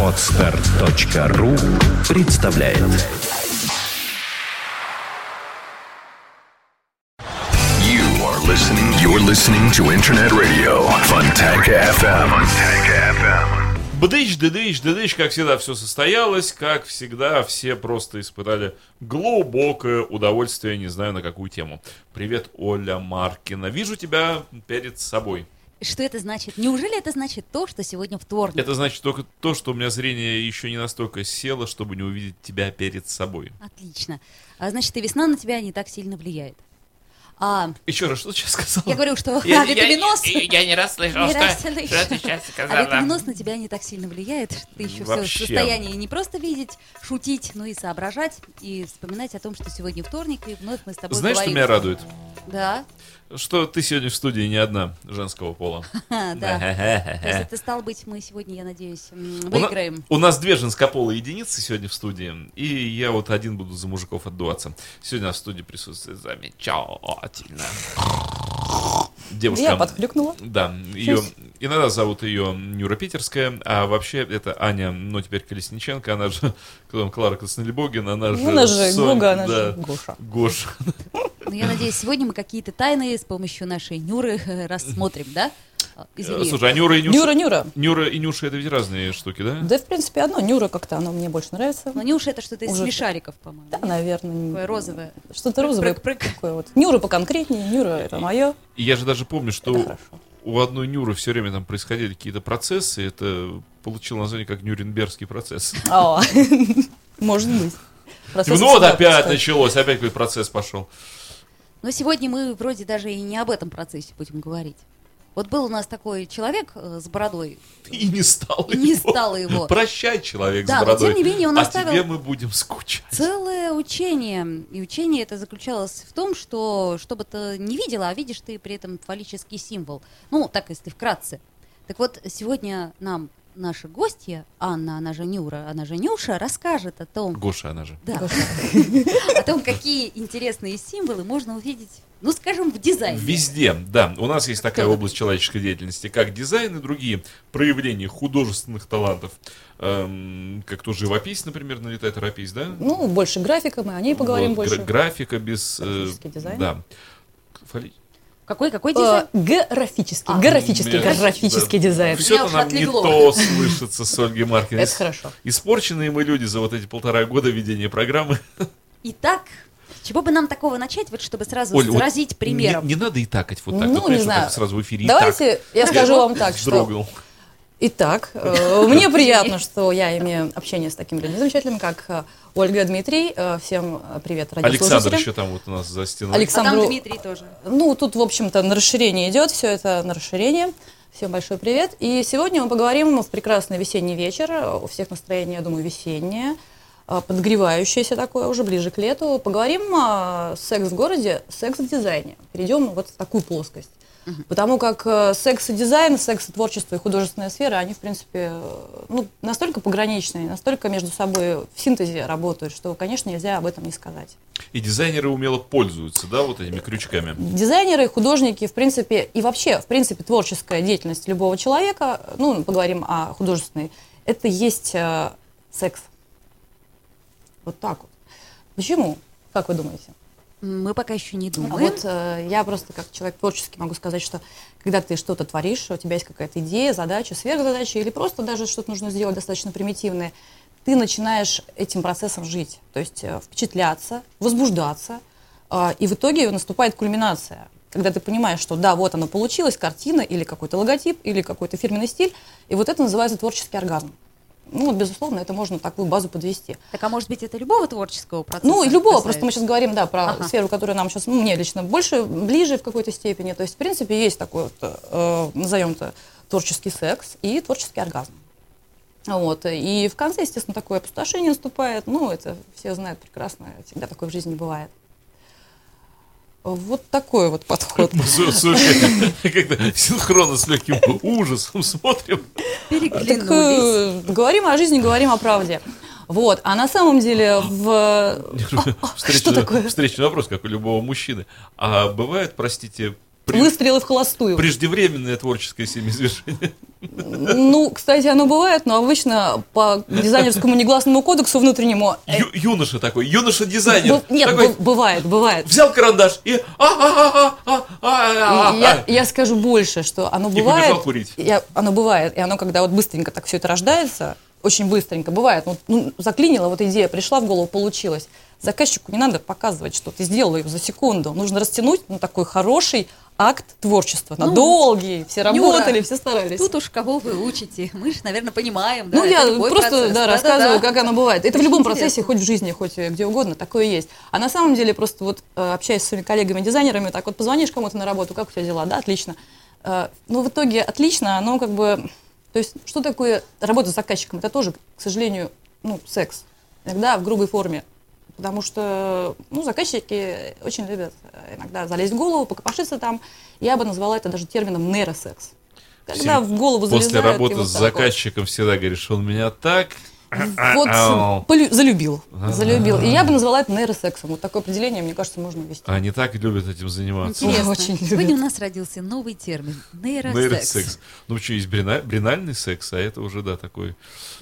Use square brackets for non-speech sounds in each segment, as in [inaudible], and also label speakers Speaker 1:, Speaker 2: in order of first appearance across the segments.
Speaker 1: Отстар.ру представляет
Speaker 2: You are listening. You're listening to Internet Radio Fontanka FM. Fontanka FM.
Speaker 3: Бдыщ, дыдыщ, дыдыщ, как всегда, все состоялось, как всегда, все просто испытали глубокое удовольствие, не знаю на какую тему. Привет, Оля Маркина. Вижу тебя перед собой.
Speaker 4: Что это значит? Неужели это значит то, что сегодня вторник?
Speaker 3: Это значит только то, что у меня зрение еще не настолько село, чтобы не увидеть тебя перед собой.
Speaker 4: Отлично. А значит, и весна на тебя не так сильно влияет. А,
Speaker 3: Еще раз, что ты сейчас сказал?
Speaker 4: я говорю, что [laughs]
Speaker 5: Я, [laughs]
Speaker 4: а, витаминоз...
Speaker 5: я, я не раз слышал, [laughs]
Speaker 4: Не
Speaker 5: что,
Speaker 4: раз слышал.
Speaker 5: что ты сейчас
Speaker 4: А
Speaker 5: сказала.
Speaker 4: витаминоз на тебя не так сильно влияет. что Ты еще все в
Speaker 3: Вообще.
Speaker 4: состоянии не просто видеть, шутить, но и соображать, и вспоминать о том, что сегодня вторник, и вновь мы с тобой
Speaker 3: Знаешь, что
Speaker 4: говорим.
Speaker 3: меня радует?
Speaker 4: Да,
Speaker 3: Что ты сегодня в студии не одна женского пола. [laughs]
Speaker 4: Да. [laughs] Есть это стал быть, мы сегодня, я надеюсь, выиграем.
Speaker 3: У нас две женскополые единицы сегодня в студии, и я вот один буду за мужиков отдуваться. Сегодня в студии присутствует замечательно. Девушка.
Speaker 6: Я подхлюкнула.
Speaker 3: Да, ее иногда зовут ее Нюра Питерская, а вообще это Аня, ну теперь Колесниченко, она же [laughs] потом Клара Краснолюбогин, она же
Speaker 6: Ну, она же
Speaker 3: Соня,
Speaker 6: Гога, она
Speaker 3: да,
Speaker 6: же Гоша.
Speaker 3: Гоша.
Speaker 4: Ну, я надеюсь, сегодня мы какие-то тайны с помощью нашей Нюры э, рассмотрим, да? А, Извини.
Speaker 3: Слушай, а Нюра и Нюша?
Speaker 6: Нюра, Нюра.
Speaker 3: Нюра и Нюша это ведь разные штуки, да?
Speaker 6: Да, в принципе, одно. Нюра как-то, оно мне больше нравится.
Speaker 4: Но Нюша это что-то из
Speaker 6: Уже-
Speaker 4: смешариков, по-моему.
Speaker 6: Да, наверное.
Speaker 4: Такое розовое.
Speaker 6: Что-то розовое.
Speaker 4: Прыг-прыг.
Speaker 6: Такое вот. Нюра поконкретнее, Нюра это мое.
Speaker 3: И я же даже помню, что у одной Нюры все время там происходили какие-то процессы, это получило название как Нюрнбергский процесс.
Speaker 6: А, [laughs] Может быть. Процесс
Speaker 3: Ну вот опять началось, опять какой-то процесс пошел.
Speaker 4: Но сегодня мы вроде даже и не об этом процессе будем говорить. Вот был у нас такой человек э, с бородой,
Speaker 3: И не стало
Speaker 4: и не
Speaker 3: его.
Speaker 4: стало его.
Speaker 3: Прощай, человек
Speaker 4: Да,
Speaker 3: с
Speaker 4: но
Speaker 3: бородой.
Speaker 4: тем не менее он
Speaker 3: а
Speaker 4: оставил-
Speaker 3: тебе мы будем скучать.
Speaker 4: Целое учение. И учение это заключалось в том, что что бы ты не видела, а видишь ты при этом фаллический символ. Ну, так, если вкратце. Так вот, сегодня нам наша гостья, Анна, она же Нюра, она же Нюша, расскажет о том,
Speaker 3: Гоша она же.
Speaker 4: да, [laughs] о том, какие интересные символы можно увидеть, ну, скажем, в дизайне.
Speaker 3: Везде, да. У нас есть такая
Speaker 4: Кто?
Speaker 3: область человеческой деятельности, как дизайн и другие проявления художественных талантов. Эм, как то живопись, например, на литотерапись, да?
Speaker 6: Ну, больше графика, мы о ней поговорим
Speaker 3: Вот,
Speaker 6: больше.
Speaker 3: гра- графика без... э,
Speaker 6: Графический дизайн.
Speaker 3: Да.
Speaker 4: Какой, какой дизайн?
Speaker 6: Э, Графический,
Speaker 4: А.
Speaker 6: графический,
Speaker 3: Меня-
Speaker 6: графический дизайн.
Speaker 3: Все-то
Speaker 4: уж
Speaker 3: нам не
Speaker 4: отлегло.
Speaker 3: то слышится с Ольгой Маркиной.
Speaker 6: Это хорошо.
Speaker 3: Испорченные мы люди за вот эти полтора года ведения программы.
Speaker 4: Итак, чего бы нам такого начать, вот чтобы сразу
Speaker 3: Оль, вот
Speaker 4: заразить примером?
Speaker 3: Не, не надо и такать вот так.
Speaker 6: Ну,
Speaker 3: вот,
Speaker 6: не
Speaker 3: вот
Speaker 6: знаю.
Speaker 3: сразу в эфире.
Speaker 6: Давайте я скажу вам так, что. Итак, э, мне приятно, что я имею общение с такими людьми замечательными, как э, Ольга Дмитрий. Э, Всем привет,
Speaker 3: Александр еще там вот у нас за стеной.
Speaker 4: А там
Speaker 6: Александру,
Speaker 4: Дмитрий тоже.
Speaker 6: ну, тут, в общем-то, на расширение идет, все это на расширение. Всем большой привет. И сегодня мы поговорим в прекрасный весенний вечер. У всех настроение, я думаю, весеннее, э, подогревающееся такое, уже ближе к лету. Поговорим о секс в городе, секс в дизайне. Перейдем вот в такую плоскость. Потому как э, секс и дизайн, секс и творчество и художественная сфера, они, в принципе, э, ну, настолько пограничные, настолько между собой в синтезе работают, что, конечно, нельзя об этом не сказать.
Speaker 3: И дизайнеры умело пользуются, да, вот этими крючками.
Speaker 6: Дизайнеры, художники, в принципе, и вообще, в принципе, творческая деятельность любого человека, ну, поговорим о художественной, это есть э, секс. Вот так вот. Почему? Как вы думаете?
Speaker 4: Мы пока еще не
Speaker 6: А
Speaker 4: думаем.
Speaker 6: вот э, я просто как человек творческий могу сказать, что когда ты что-то творишь, у тебя есть какая-то идея, задача, сверхзадача, или просто даже что-то нужно сделать достаточно примитивное, ты начинаешь этим процессом жить, то есть э, впечатляться, возбуждаться, э, и в итоге наступает кульминация, когда ты понимаешь, что да, вот оно получилось, картина или какой-то логотип, или какой-то фирменный стиль, и вот это называется творческий оргазм. Ну, безусловно, это можно такую базу подвести.
Speaker 4: Так а может быть это любого творческого процесса?
Speaker 6: Ну, любого,
Speaker 4: касается?
Speaker 6: просто мы сейчас говорим, да, про
Speaker 4: Ага.
Speaker 6: сферу, которая нам сейчас, ну, мне лично больше, ближе в какой-то степени. То есть, в принципе, есть такой вот, э, назовем это, творческий секс и творческий оргазм. Вот. И в конце, естественно, такое опустошение наступает. Ну, это все знают прекрасно, всегда такое в жизни бывает. Вот такой вот подход.
Speaker 3: Мы с- с Ольгой как-то синхронно с легким ужасом смотрим.
Speaker 6: Так, э, говорим о жизни, говорим о правде. Вот. А на самом деле в... [laughs]
Speaker 3: Встречный-
Speaker 6: Что такое?
Speaker 3: Встречный вопрос, как у любого мужчины. А бывает, простите,
Speaker 6: Выстрелы в холостую.
Speaker 3: преждевременное творческое семяизвержение?
Speaker 6: Ну, кстати, оно бывает, но обычно по дизайнерскому негласному кодексу внутреннему...
Speaker 3: Ю- юноша такой, юноша-дизайнер.
Speaker 6: б- Нет,
Speaker 3: такой,
Speaker 6: б- бывает, бывает.
Speaker 3: взял карандаш и... а, а-а-а-а-а-а-а.
Speaker 6: Я, я скажу больше, что оно
Speaker 3: И
Speaker 6: бывает.
Speaker 3: побежал курить.
Speaker 6: Я- оно бывает, и оно, когда вот быстренько так все это рождается, очень быстренько бывает. Ну, ну, заклинила вот идея, пришла в голову, получилось. Заказчику не надо показывать, что ты сделал ее за секунду. Нужно растянуть на такой хороший акт творчества.
Speaker 4: Ну,
Speaker 6: долгий. Все работали, все старались.
Speaker 4: Тут уж кого вы учите. Мы же, наверное, понимаем. да,
Speaker 6: Ну, я просто
Speaker 4: процесс.
Speaker 6: да, рассказываю, как оно бывает. Это в
Speaker 4: Очень
Speaker 6: любом
Speaker 4: интересно.
Speaker 6: процессе, хоть в жизни, хоть э, где угодно, такое есть. А на самом деле, просто вот э, общаясь с своими коллегами-дизайнерами, так вот позвонишь кому-то на работу, как у тебя дела? Да, отлично. Э, Ну, в итоге отлично, оно как бы... То есть, что такое работа с заказчиком? Это тоже, к сожалению, ну, секс. Иногда в грубой форме. Потому что, ну, заказчики очень любят э, иногда залезть в голову, покопошиться там. Я бы назвала это даже термином нейросекс. Когда в голову
Speaker 3: После
Speaker 6: залезают и
Speaker 3: работы
Speaker 6: вот
Speaker 3: с
Speaker 6: вот.
Speaker 3: заказчиком всегда говоришь, он меня так...
Speaker 6: Вот
Speaker 3: Ау.
Speaker 6: полю- залюбил, залюбил. И я бы назвала это нейросексом. Вот такое определение, мне кажется, можно ввести.
Speaker 3: Они так любят этим заниматься.
Speaker 4: Интересно.
Speaker 6: Очень любят.
Speaker 4: Сегодня у нас родился новый термин. Нейросекс.
Speaker 3: Нейросекс. Ну что, есть брина- бринальный секс, а это уже, да, такой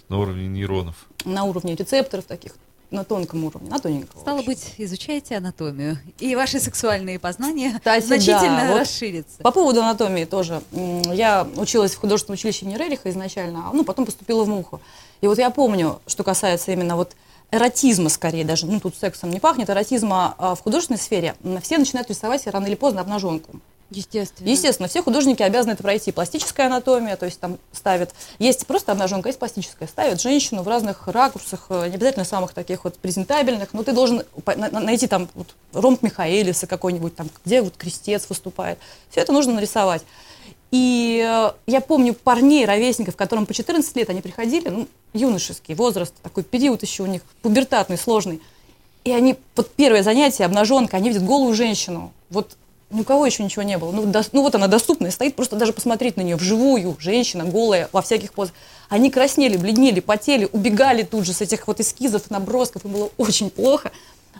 Speaker 3: на уровне нейронов.
Speaker 6: На уровне рецепторов таких, на тонком уровне, на тоненьком.
Speaker 4: Стало быть, изучайте анатомию, и ваши сексуальные познания
Speaker 6: Кстати,
Speaker 4: значительно
Speaker 6: да, вот
Speaker 4: расширятся.
Speaker 6: По поводу анатомии тоже. Я училась в художественном училище имени Рериха изначально, а, ну, потом поступила в МУХу. И вот я помню, что касается именно вот эротизма скорее даже, ну, тут сексом не пахнет, эротизма а, в художественной сфере, все начинают рисовать рано или поздно обнаженку.
Speaker 4: Естественно.
Speaker 6: Естественно, все художники обязаны это пройти. Пластическая анатомия, то есть там ставят, есть просто обнаженка, есть пластическая, ставят женщину в разных ракурсах, э, не обязательно самых таких вот презентабельных, но ты должен найти там вот ромб Михаэлиса какой-нибудь, там, где вот крестец выступает. Все это нужно нарисовать. И э, я помню парней, ровесников, которым по 14 лет они приходили, ну, юношеский возраст, такой период еще у них пубертатный, сложный. И они, вот первое занятие, обнаженка, они видят голую женщину. Вот ни у кого еще ничего не было. Ну, дос- ну вот она доступная, стоит, просто даже посмотреть на нее вживую, женщина голая, во всяких позах. Они краснели, бледнели, потели, убегали тут же с этих вот эскизов, набросков, им было очень плохо.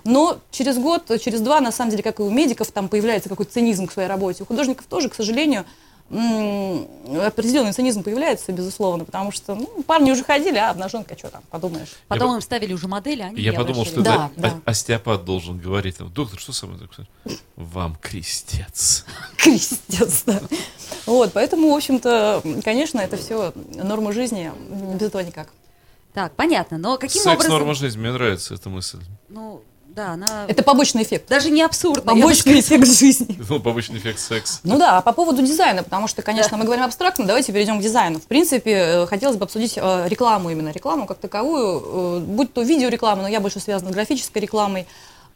Speaker 6: Но через год, через два, на самом деле, как и у медиков, там появляется какой-то цинизм к своей работе. У художников тоже, к сожалению, определенный цинизм появляется, безусловно, потому что ну, парни уже ходили, а обнаженка, что там, подумаешь.
Speaker 4: Потом
Speaker 3: Я
Speaker 4: им ставили уже модели, а они
Speaker 3: Я
Speaker 4: не
Speaker 3: подумал, что.
Speaker 6: Да, да.
Speaker 3: остеопат должен говорить. там, Доктор, что со мной? Доктор? Вам крестец. [laughs]
Speaker 6: крестец, да. Вот, поэтому, в общем-то, конечно, это все норма жизни, без этого никак.
Speaker 4: Так, понятно, но каким
Speaker 3: Секс
Speaker 4: образом...
Speaker 3: норма жизни. Мне нравится эта мысль.
Speaker 4: Ну, да, она...
Speaker 6: Это побочный эффект.
Speaker 4: Даже не бы
Speaker 6: Побочный эффект жизни.
Speaker 3: Ну, побочный эффект секса.
Speaker 6: Ну да, а по поводу дизайна, потому что, конечно, мы говорим абстрактно, давайте перейдем к дизайну. В принципе, э, хотелось бы обсудить э, рекламу именно, рекламу как таковую, э, будь то видеореклама, но я больше связана с графической рекламой.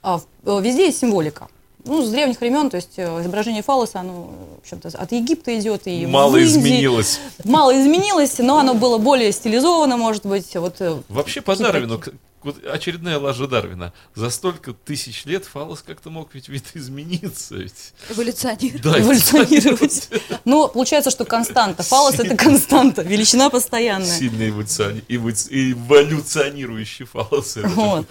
Speaker 6: А, в- Везде есть символика. Ну, с древних времен, то есть изображение фалоса, оно, в общем-то, от Египта идет и в
Speaker 3: Мало
Speaker 6: Индии.
Speaker 3: изменилось.
Speaker 6: Мало изменилось, но оно было более стилизовано, может быть. Вот,
Speaker 3: Вообще по Дарвину, вот очередная лажа Дарвина. За столько тысяч лет фалос как-то мог ведь видоизмениться. Ведь.
Speaker 4: Эволюционирует.
Speaker 3: Да,
Speaker 6: эволюционировать. Ну, получается, что константа. Фалос – это константа, величина постоянная.
Speaker 3: Сильно эволюциони- эволю- эволюционирующий фалос.
Speaker 6: Вот.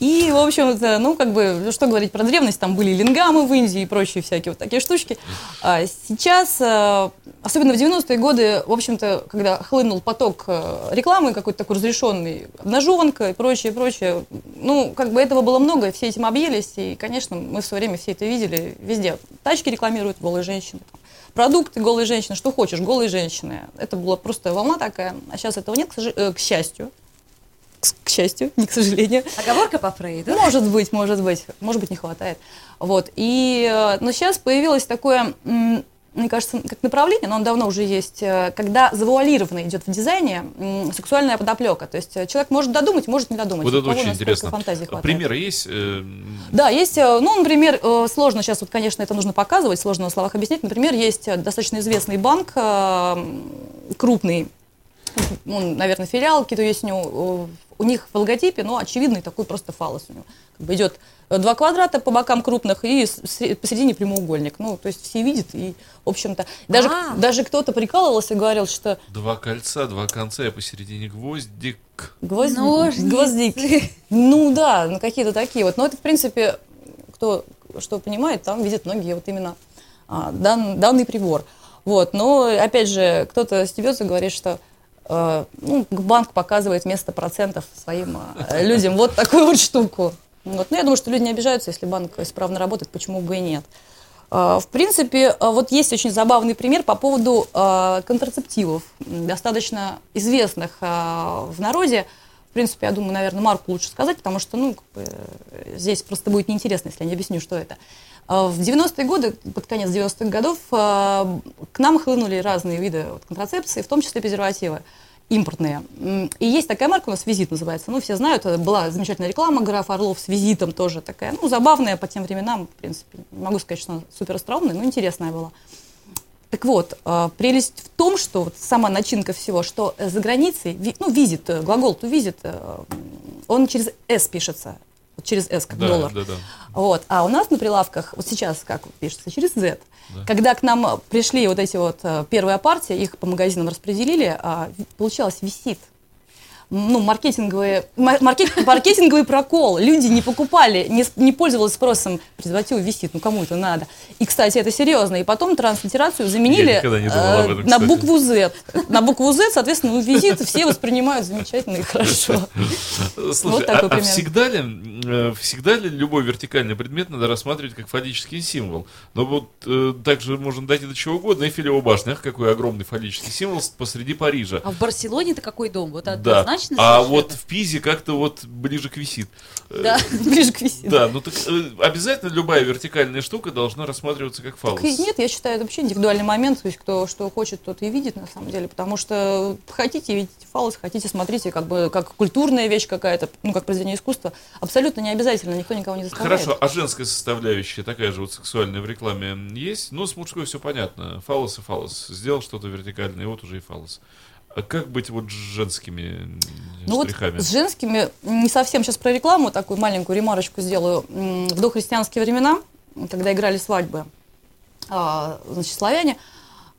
Speaker 6: И, в общем-то, ну, как бы, что говорить про древность, там были лингамы в Индии и прочие всякие вот такие штучки. А сейчас, э, особенно в 90-е годы, в общем-то, когда хлынул поток э, рекламы какой-то такой разрешенный, обнаженка и прочее, прочее, ну, как бы этого было много, все этим объелись, и, конечно, мы в свое время все это видели везде. Тачки рекламируют голые женщины, там, продукты голые женщины, что хочешь, голые женщины. Это была просто волна такая, а сейчас этого нет, к, сожа- э, к счастью. К- К счастью, не к сожалению.
Speaker 4: Оговорка по Фрейду.
Speaker 6: Может быть, может быть, может быть, не хватает. Вот. И, э, но сейчас появилось такое, мне кажется, как направление, но он давно уже есть, э, когда завуалированно идет в дизайне сексуальная подоплека. То есть э, человек может додумать, может не додумать.
Speaker 3: Вот
Speaker 6: У
Speaker 3: это очень интересно.
Speaker 6: фантазии хватает.
Speaker 3: Примеры есть? э,
Speaker 6: Да, есть, ну, например, сложно сейчас, вот, конечно, это нужно показывать, сложно на словах объяснить. Например, есть достаточно известный банк, крупный, он, наверное, филиал Киту-Ясню, у них в логотипе, но очевидный такой просто фалос у него. Как бы идет два квадрата по бокам крупных и посередине прямоугольник. Ну, то есть все видят и, в общем-то, даже,
Speaker 4: А.
Speaker 6: даже кто-то прикалывался и говорил, что
Speaker 3: Два кольца, два конца, а посередине гвоздик.
Speaker 6: Гвозди,
Speaker 4: Ножницы.
Speaker 6: гвоздики. Ну да, ну какие-то такие вот. Но это, в принципе, кто что понимает, там видят многие вот именно а, дан- данный прибор. Вот, но, опять же, кто-то стебется, говорит, что э, ну, банк показывает вместо процентов своим э, людям вот такую вот штуку. Вот. Ну, я думаю, что люди не обижаются, если банк исправно работает, почему бы и нет. Э, В принципе, э, вот есть очень забавный пример по поводу э, контрацептивов, достаточно известных в народе. В принципе, я думаю, наверное, Марку лучше сказать, потому что, ну, э, здесь просто будет неинтересно, если я не объясню, что это. В 90-е годы, под конец 90-х годов, к нам хлынули разные виды контрацепции, в том числе презервативы импортные. И есть такая марка у нас «Визит» называется. Ну, все знают, была замечательная реклама граф Орлов с визитом тоже такая, ну, забавная по тем временам, в принципе. Могу сказать, что она супер остроумная, но интересная была. Так вот, э, прелесть в том, что вот сама начинка всего, что э, за границей, ну, визит, э, глагол to э, он через S пишется, через S, как
Speaker 3: Да,
Speaker 6: доллар.
Speaker 3: да, да.
Speaker 6: Вот. А у нас на прилавках, вот сейчас как пишется, через Z. Когда к нам пришли вот эти вот э, первая партия, их по магазинам распределили, а, получалось висит. Ну, маркетинговые, ма- маркет- маркетинговый прокол. Люди не покупали, не, не пользовались спросом. Презерватив висит, ну кому это надо? И, кстати, это серьезно. И потом транслитерацию заменили э,
Speaker 3: этом,
Speaker 6: на
Speaker 3: кстати.
Speaker 6: букву Z. На букву Z, соответственно, ну, визит все воспринимают замечательно и хорошо.
Speaker 3: Слушай,
Speaker 6: Вот
Speaker 3: а,
Speaker 6: такой
Speaker 3: а
Speaker 6: пример.
Speaker 3: всегда ли, э, всегда ли любой вертикальный предмет надо рассматривать как фаллический символ? Но вот э, также можно дойти до чего угодно. Эйфелева башня, ах, какой огромный фаллический символ посреди Парижа.
Speaker 4: А в Барселоне-то какой дом? Вот
Speaker 3: Да.
Speaker 4: Однозначно
Speaker 3: А
Speaker 4: совершенно.
Speaker 3: вот в Пизе как-то вот ближе к висит. Э,
Speaker 4: Да. [laughs]
Speaker 6: Ближе к визиту.
Speaker 3: Да, ну так э, обязательно любая вертикальная штука должна рассматриваться как фаллос.
Speaker 6: Так и нет, я считаю, это вообще индивидуальный момент, то есть кто что хочет, тот и видит на самом деле, потому что хотите видите фалос, хотите смотрите, как бы как культурная вещь какая-то, ну как произведение искусства, абсолютно не обязательно, никто никого не заставляет.
Speaker 3: Хорошо, а женская составляющая такая же вот сексуальная в рекламе есть? Ну, с мужской все понятно. Фалос и фалос. Сделал что-то вертикальное, и вот уже и фалос. А как быть вот с женскими
Speaker 6: Ну вот
Speaker 3: штрихами?
Speaker 6: с женскими, не совсем сейчас про рекламу, такую маленькую ремарочку сделаю. В дохристианские времена, когда играли свадьбы, а, значит, славяне,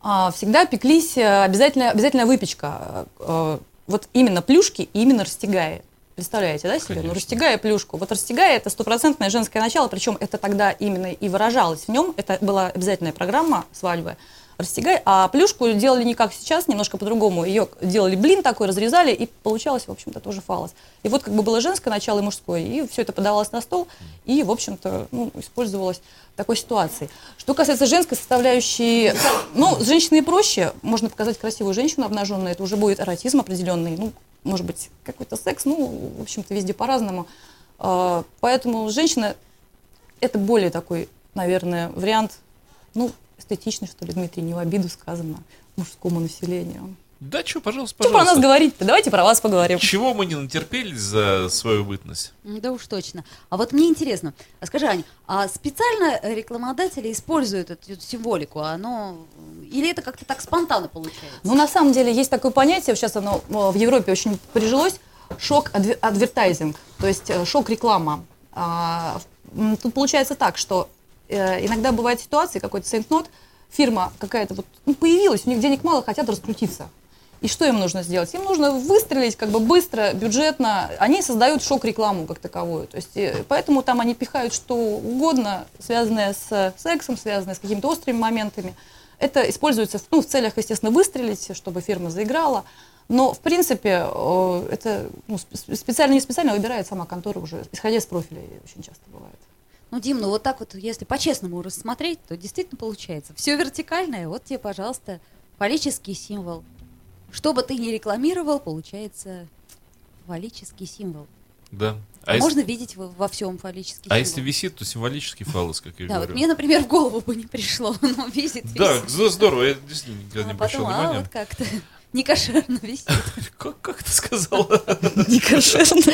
Speaker 6: а, всегда пеклись э, обязательно, обязательно выпечка. э, Вот именно плюшки и именно растягая. Представляете, да, себе? Ну,
Speaker 3: Конечно.
Speaker 6: растягая плюшку. Вот растягая – это стопроцентное женское начало, причем это тогда именно и выражалось в нем. Это была обязательная программа свадьбы. Растягай, а плюшку делали не как сейчас, немножко по-другому. Ее делали блин такой, разрезали, и получалось, в общем-то, тоже фалос. И вот как бы было женское начало и мужское, и все это подавалось на стол, и, в общем-то, ну, использовалось в такой ситуации. Что касается женской составляющей, ну, с женщиной проще, можно показать красивую женщину обнаженную, это уже будет эротизм определенный, ну, может быть, какой-то секс, ну, в общем-то, везде по-разному. А, Поэтому женщина это более такой, наверное, вариант, ну, эстетичный, что ли, Дмитрий, не в обиду сказано мужскому населению.
Speaker 3: Да, что, пожалуйста,
Speaker 6: Что про нас
Speaker 3: пожалуйста.
Speaker 6: говорить-то? Давайте про вас поговорим.
Speaker 3: Чего мы не натерпелись за свою бытность?
Speaker 4: Да уж точно. А вот мне интересно, а скажи, Аня, а специально рекламодатели используют эту, эту символику? Оно или это как-то так спонтанно получается?
Speaker 6: Ну, на самом деле, есть такое понятие, сейчас оно в Европе очень прижилось, шок-адвертайзинг, то есть э, шок-реклама. А, Тут получается так, что иногда бывают ситуации, какой-то сейнт-нот, фирма какая-то вот ну, появилась, у них денег мало, хотят раскрутиться. И что им нужно сделать? Им нужно выстрелить как бы быстро, бюджетно. Они создают шок-рекламу как таковую. То есть, э, поэтому там они пихают что угодно, связанное с сексом, связанное с какими-то острыми моментами. Это используется ну, в целях, естественно, выстрелить, чтобы фирма заиграла. Но, в принципе, э, это ну, сп- специально не специально выбирает сама контора уже, исходя из профиля, очень часто бывает.
Speaker 4: Ну, Дим, ну вот так вот, если по-честному рассмотреть, то действительно получается. Все вертикальное, вот тебе, пожалуйста, фаллический символ. Что бы ты ни рекламировал, получается фаллический символ.
Speaker 3: Да.
Speaker 4: А
Speaker 3: А,
Speaker 4: можно
Speaker 3: если,
Speaker 4: видеть во, во всем фаллический
Speaker 3: а
Speaker 4: символ.
Speaker 3: если висит, то символический фаллос, как я
Speaker 4: Да, вот
Speaker 3: говорю.
Speaker 4: мне, например, в голову бы не пришло, [laughs] но висит,
Speaker 3: Да,
Speaker 4: висит.
Speaker 3: з- здорово, я действительно никогда
Speaker 4: А
Speaker 3: не обращал
Speaker 4: потом, а
Speaker 3: внимания.
Speaker 4: вот как-то некошерно висит. [laughs]
Speaker 3: Как, как ты сказала? [laughs]
Speaker 6: Некошерно.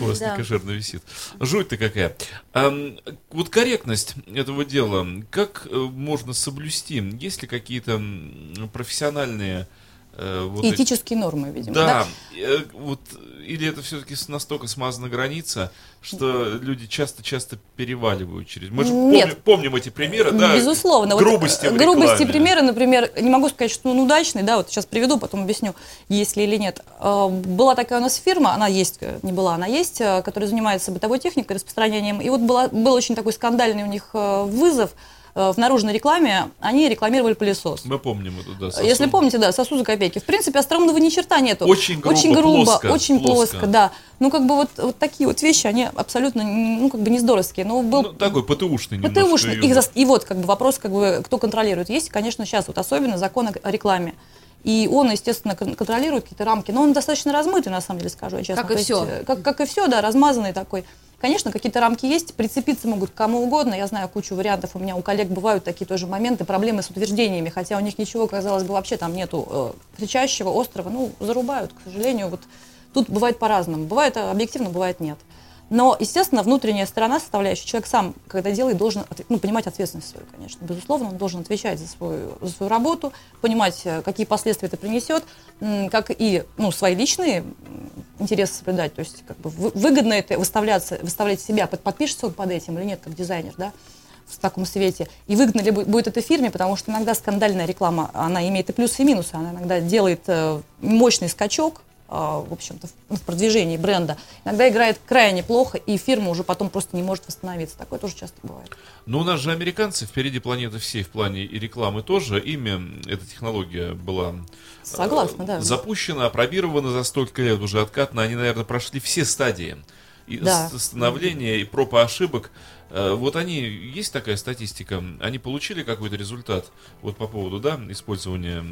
Speaker 3: У вас некошерно висит. Жуть-то какая. Ам, вот корректность этого дела, как э, можно соблюсти? Есть ли какие-то профессиональные вот эти-
Speaker 6: Этические нормы, видимо.
Speaker 3: Да, э, вот или это все-таки настолько смазана граница, что люди часто-часто переваливают через. Мы же
Speaker 6: Нет.
Speaker 3: помним, помним эти примеры, да?
Speaker 6: Безусловно. Вот,
Speaker 3: грубости
Speaker 6: э,
Speaker 3: в
Speaker 6: грубости примеры, например, не могу сказать, что он удачный, да, вот сейчас приведу, потом объясню, есть ли или нет. Э, Была такая у нас фирма, она есть, э, не была, она есть, э, которая занимается бытовой техникой, распространением. И вот была, был очень такой скандальный у них э, вызов. Э, в наружной рекламе они рекламировали пылесос.
Speaker 3: Мы помним эту, да, сосуд.
Speaker 6: Если помните, да, сосуд за копейки. В принципе, остроумного ни черта нету.
Speaker 3: Очень грубо,
Speaker 6: очень грубо,
Speaker 3: плоско,
Speaker 6: очень
Speaker 3: плоско.
Speaker 6: плоско. да. Ну, как бы вот, вот такие вот вещи, они абсолютно, ну, как бы не здоровские. Но был
Speaker 3: Ну, такой ПТУшный немножко.
Speaker 6: ПТУшный. Их зас- И вот, как бы вопрос, как бы, кто контролирует. Есть, конечно, сейчас вот особенно закон о рекламе. И он, естественно, кон- контролирует какие-то рамки. Но он достаточно размытый, на самом деле, скажу я честно.
Speaker 4: Как и
Speaker 6: есть,
Speaker 4: всё.
Speaker 6: э, Как, как и все, да, размазанный такой. Конечно, какие-то рамки есть, прицепиться могут к кому угодно. Я знаю кучу вариантов. У меня у коллег бывают такие тоже моменты, проблемы с утверждениями, хотя у них ничего, казалось бы, вообще там нету э, кричащего, острого. Ну, зарубают, к сожалению. Вот тут бывает по-разному. Бывает э, объективно, бывает нет. Но, естественно, внутренняя сторона, составляющая, человек сам, когда делает, должен ну, понимать ответственность свою, конечно. Безусловно, он должен отвечать за свою, за свою работу, понимать, э, какие последствия это принесет, как и ну, свои личные интересы соблюдать. То есть как бы вы- выгодно это выставляться, выставлять себя, под, подпишется он под этим или нет, как дизайнер, да, в таком свете. И выгодно ли бу- будет это фирме, потому что иногда скандальная реклама, она имеет и плюсы, и минусы. Она иногда делает э, мощный скачок, в общем-то, в, в продвижении бренда. Иногда играет крайне плохо, и фирма уже потом просто не может восстановиться. Такое тоже часто бывает.
Speaker 3: Но у нас же американцы впереди планеты всей в плане и рекламы тоже. Ими эта технология была э,
Speaker 6: Согласна, да.
Speaker 3: запущена, опробирована за столько лет, уже откатно. Они, наверное, прошли все стадии и
Speaker 6: Да.
Speaker 3: становления, и проб и ошибок. Э, Вот они, есть такая статистика, они получили какой-то результат вот по поводу, да, использования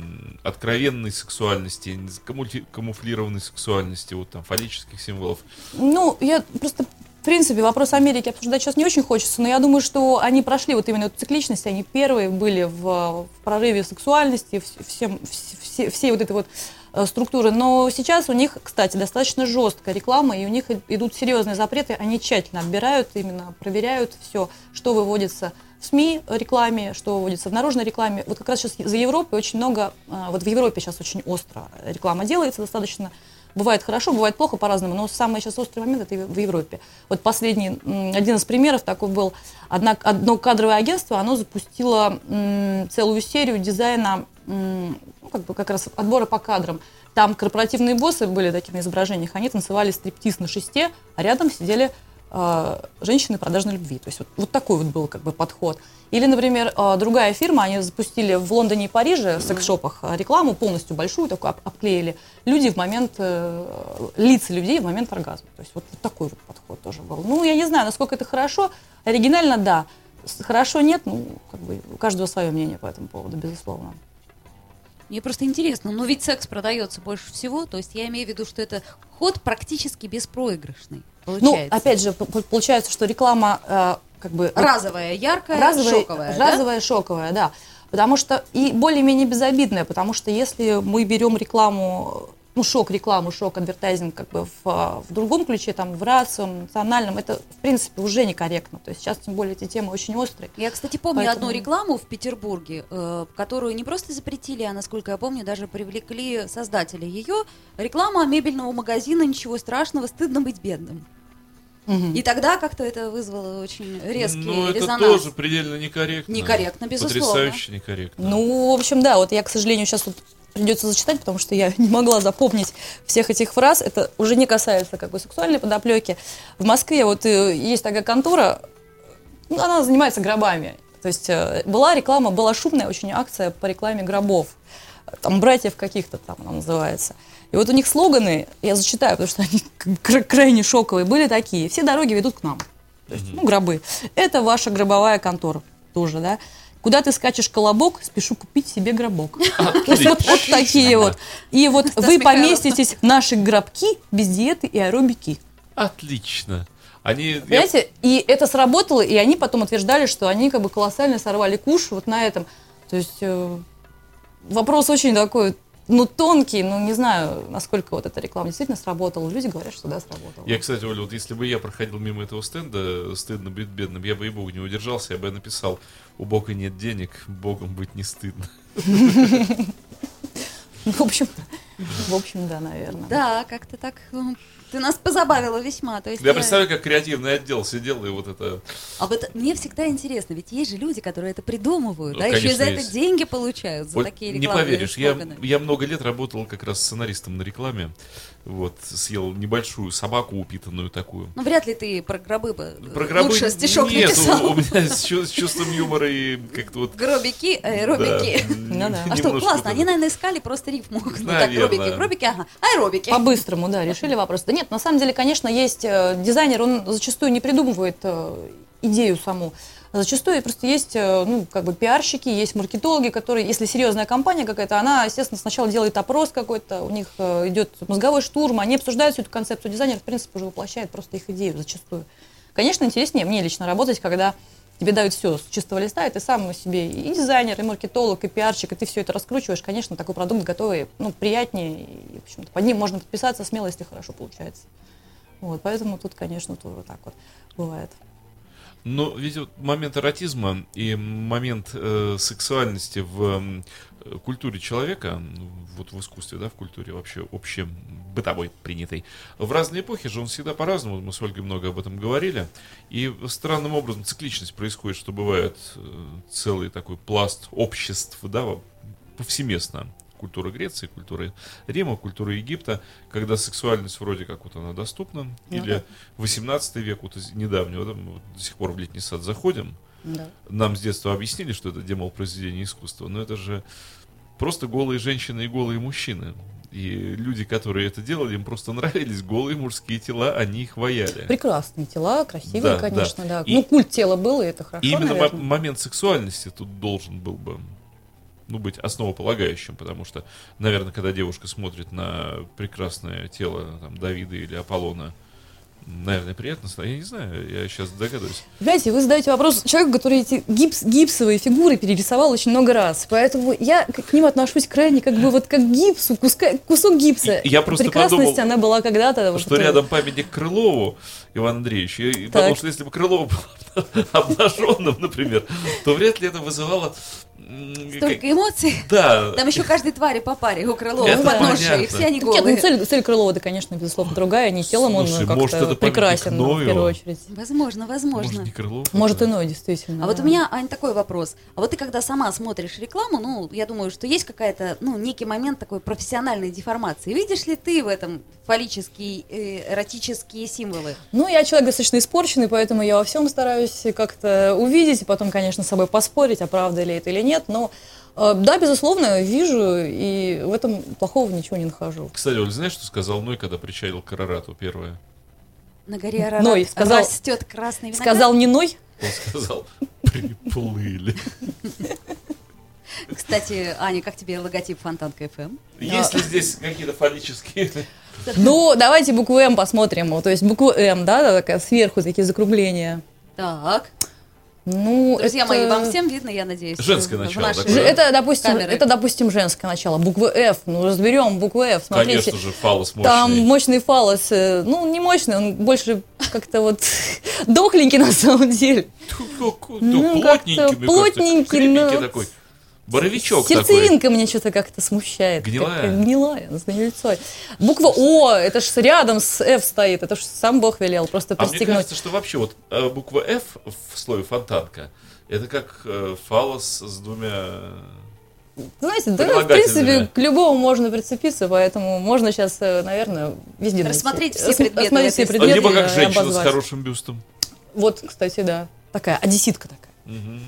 Speaker 3: откровенной сексуальности, камуфли- камуфлированной сексуальности, вот там, фаллических символов.
Speaker 6: Ну, я просто, в принципе, вопрос Америки обсуждать сейчас не очень хочется, но я думаю, что они прошли вот именно эту цикличность, они первые были в, в прорыве сексуальности, вс- всем, вс- все, всей вот этой вот структуры. Но сейчас у них, кстати, достаточно жесткая реклама, и у них идут серьезные запреты, они тщательно отбирают, именно проверяют все, что выводится в СМИ рекламе, что выводится в наружной рекламе. Вот как раз сейчас за Европой очень много, э, вот в Европе сейчас очень остро реклама делается достаточно, Бывает хорошо, бывает плохо по-разному, но самый сейчас острый момент это в Европе. Вот последний, один из примеров такой был, одно кадровое агентство, оно запустило целую серию дизайна, как бы как раз отбора по кадрам. Там корпоративные боссы были такие на изображениях, они танцевали стриптиз на шесте, а рядом сидели э, женщины продажной любви. То есть вот, вот такой вот был как бы подход. Или, например, э, другая фирма, они запустили в Лондоне и Париже в секс-шопах э, рекламу полностью большую, такую об- обклеили. Люди в момент, э, лица людей в момент оргазма. То есть вот, вот такой вот подход тоже был. Ну, я не знаю, насколько это хорошо. Оригинально, да. Хорошо нет, ну, как бы у каждого свое мнение по этому поводу, безусловно.
Speaker 4: Мне просто интересно, но ведь секс продается больше всего, то есть я имею в виду, что это ход практически беспроигрышный.
Speaker 6: Ну,
Speaker 4: Получается.
Speaker 6: опять же, получается, что реклама э, как бы
Speaker 4: разовая, яркая,
Speaker 6: разовая,
Speaker 4: шоковая, да?
Speaker 6: разовая, шоковая, да. Потому что и более-менее безобидная, потому что если мы берем рекламу, ну, шок рекламу, шок адвертайзинг как бы в, а, в другом ключе, там, в расовом, национальном, это, в принципе, уже некорректно. То есть сейчас, тем более, эти темы очень острые.
Speaker 4: Я, кстати, помню
Speaker 6: Поэтому-
Speaker 4: одну рекламу в Петербурге, э, которую не просто запретили, а, насколько я помню, даже привлекли создатели ее. Реклама мебельного магазина «Ничего страшного, стыдно быть бедным». И тогда как-то это вызвало очень резкий
Speaker 3: Ну, это
Speaker 4: резонанс.
Speaker 3: тоже предельно некорректно.
Speaker 4: Некорректно, безусловно.
Speaker 3: Потрясающе некорректно.
Speaker 6: Ну, в общем, да, вот я, к сожалению, сейчас вот придется зачитать, потому что я [laughs] не могла запомнить всех этих фраз. Это уже не касается как бы сексуальной подоплеки. В Москве вот э, есть такая контора, ну, она занимается гробами. То есть э, была реклама, была шумная очень акция по рекламе гробов. Там братьев каких-то там она называется. И вот у них слоганы, я зачитаю, потому что они [laughs] кра- крайне шоковые, были такие. Все дороги ведут к нам. То есть, ну, гробы. Это ваша гробовая контора тоже, да. Куда ты скачешь колобок, спешу купить себе гробок. То [laughs] есть вот, вот такие вот. И вот
Speaker 4: Стас
Speaker 6: вы
Speaker 4: Михайлов.
Speaker 6: поместитесь в наши гробки без диеты и аэробики.
Speaker 3: Отлично. Они, я-
Speaker 6: Понимаете? И это сработало, и они потом утверждали, что они как бы колоссально сорвали куш вот на этом. То есть э, вопрос очень такой, ну, тонкий, ну, не знаю, насколько вот эта реклама действительно сработала. Люди говорят, что да, сработала.
Speaker 3: Я, кстати, Оля, вот если бы я проходил мимо этого стенда, стыдно быть бедным, я бы и бог не удержался, я бы написал, у Бога нет денег, Богом быть не стыдно. [laughs]
Speaker 6: В общем, В общем, да, наверное.
Speaker 4: Да, как-то так. Ты нас позабавила весьма. То есть
Speaker 3: Я представляю, как креативный отдел сидел и вот это...
Speaker 4: А вот мне всегда интересно, ведь есть же люди, которые это придумывают,
Speaker 3: Ну,
Speaker 4: да, еще и за
Speaker 3: конечно,
Speaker 4: это
Speaker 3: есть.
Speaker 4: деньги получают за
Speaker 3: Оль,
Speaker 4: такие
Speaker 3: не
Speaker 4: рекламные
Speaker 3: поверишь, я,
Speaker 4: слоганы.
Speaker 3: я много лет работал как раз сценаристом на рекламе. Вот, съел небольшую собаку упитанную такую.
Speaker 4: Ну, вряд ли ты про гробы бы
Speaker 3: Про гробы
Speaker 4: лучше стишок
Speaker 3: нет,
Speaker 4: написал.
Speaker 3: у, у меня с, с чувством юмора и как-то вот...
Speaker 4: Гробики, аэробики.
Speaker 6: Ну да.
Speaker 4: А что, классно,
Speaker 3: вот
Speaker 4: они, наверное, искали просто рифму. Ну, так, гробики, гробики, ага, аэробики.
Speaker 6: По-быстрому, да, решили вопрос. Да нет, на самом деле, конечно, есть э, дизайнер, он зачастую не придумывает э, идею саму. Зачастую просто есть, э, ну, как бы пиарщики, есть маркетологи, которые, если серьезная компания какая-то, она, естественно, сначала делает опрос какой-то, у них идет мозговой штурм, они обсуждают всю эту концепцию, дизайнер, в принципе, уже воплощает просто их идею зачастую. Конечно, интереснее мне лично работать, когда тебе дают все с чистого листа, и ты сам себе и дизайнер, и маркетолог, и пиарщик, и ты все это раскручиваешь, конечно, такой продукт готовый, ну, приятнее, и, в общем-то, под ним можно подписаться смело, если хорошо получается. Вот, поэтому тут, конечно, тоже так вот бывает.
Speaker 3: Но ведь вот момент эротизма и момент э, сексуальности в культуре человека, вот в искусстве, да, в культуре вообще общем бытовой принятой, в разные эпохи же он всегда по-разному, мы с Ольгой много об этом говорили, и странным образом цикличность происходит, что бывает э, целый такой пласт обществ, да, повсеместно. Культура Греции, культура Рима, культура Египта, когда сексуальность вроде как вот она доступна,
Speaker 6: Ну
Speaker 3: или
Speaker 6: да.
Speaker 3: 18 век, вот из недавнего, да, мы вот до сих пор в летний сад заходим,
Speaker 6: Да.
Speaker 3: нам с детства объяснили, что это демол произведение искусства, но это же просто голые женщины и голые мужчины. И люди, которые это делали, им просто нравились голые мужские тела, они их ваяли.
Speaker 6: Прекрасные тела, красивые,
Speaker 3: Да,
Speaker 6: конечно,
Speaker 3: да.
Speaker 6: да.
Speaker 3: И-
Speaker 6: Ну, культ тела был, и это хорошо,
Speaker 3: И именно
Speaker 6: наверное.
Speaker 3: момент сексуальности тут должен был бы ну, быть основополагающим, потому что, наверное, когда девушка смотрит на прекрасное тело там, Давида или Аполлона, наверное, приятно, ста- я не знаю, я сейчас догадываюсь.
Speaker 6: Понимаете, вы задаете вопрос человеку, который эти гипс, гипсовые фигуры перерисовал очень много раз. Поэтому я к ним отношусь крайне как бы вот как к гипсу, куска, кусок гипса.
Speaker 3: Я просто
Speaker 6: Прекрасность,
Speaker 3: подумал,
Speaker 6: она была когда-то... вот
Speaker 3: что рядом памятник Крылову Ивану Андреевичу. И потому что если бы Крылов [laughs] был обнаженным, например, то вряд ли это вызывало... м, как-
Speaker 4: Столько эмоций.
Speaker 3: Да.
Speaker 4: Там еще каждой твари по паре у Крылова
Speaker 3: Это
Speaker 4: в подножии, и все они
Speaker 6: Нет, ну,
Speaker 4: голые.
Speaker 6: цель, цель Крылова, это, конечно, безусловно, другая. Не телом он ну,
Speaker 3: может, это
Speaker 6: как-то прекрасен, ну, в первую очередь.
Speaker 4: Возможно, возможно.
Speaker 3: Может, не Крылов?
Speaker 6: Может,
Speaker 3: это?
Speaker 6: иной, действительно.
Speaker 4: А вот
Speaker 6: да.
Speaker 4: у меня, Ань, такой вопрос. А вот ты когда сама смотришь рекламу, ну, я думаю, что есть какая-то, ну, некий момент такой профессиональной деформации. Видишь ли ты в этом фаллические, э, эротические символы?
Speaker 6: Ну, я человек достаточно испорченный, поэтому я во всем стараюсь как-то увидеть, и потом, конечно, с собой поспорить, а правда ли это или нет. Но э, да, безусловно, вижу, и в этом плохого ничего не нахожу.
Speaker 3: Кстати, Оль, знаешь, что сказал Ной, когда причалил к Арарату первое?
Speaker 4: На горе Арарат
Speaker 6: Ной сказал-
Speaker 4: растет красный виноград.
Speaker 6: Сказал не Ной,
Speaker 3: Он сказал, приплыли.
Speaker 4: Кстати, Аня, как тебе логотип Фонтанка ФМ?
Speaker 3: Есть ли здесь какие-то фаллические...
Speaker 6: Ну, давайте букву М посмотрим. То есть букву М, да, такая сверху такие закругления.
Speaker 4: Так,
Speaker 6: Ну,
Speaker 4: друзья
Speaker 6: это...
Speaker 4: мои, вам всем видно, я надеюсь?
Speaker 3: Женское начало
Speaker 4: нашей-
Speaker 3: такое.
Speaker 6: Это, допустим,
Speaker 4: Камеры.
Speaker 6: это, допустим, женское начало. Буква F. Ну, разберем букву F. Смотрите.
Speaker 3: Конечно же, фалос
Speaker 6: Там
Speaker 3: мощный.
Speaker 6: мощный фалос. э, Ну, не мощный, он больше как-то вот [laughs] дохленький на самом деле.
Speaker 3: Ну, плотненький,
Speaker 6: плотненький, но-
Speaker 3: такой. Боровичок такой.
Speaker 6: Сердцевинка мне что-то как-то смущает.
Speaker 3: Гнилая?
Speaker 6: Такая гнилая, с гнильцой. Буква О, это ж рядом с F стоит. Это ж сам Бог велел просто
Speaker 3: А мне
Speaker 6: пристегнуть.
Speaker 3: кажется, что вообще вот э, буква F в слове фонтанка, это как э, фалос с двумя...
Speaker 6: Знаете, да, в принципе, к любому можно прицепиться, поэтому можно сейчас, наверное, везде найти.
Speaker 4: Рассмотреть все
Speaker 6: Рас-
Speaker 4: предметы
Speaker 6: рассмотреть все предметы
Speaker 3: Либо как женщина с
Speaker 6: обозвать.
Speaker 3: хорошим бюстом.
Speaker 6: Вот, кстати, да. Такая, одесситка такая.
Speaker 3: Мгм.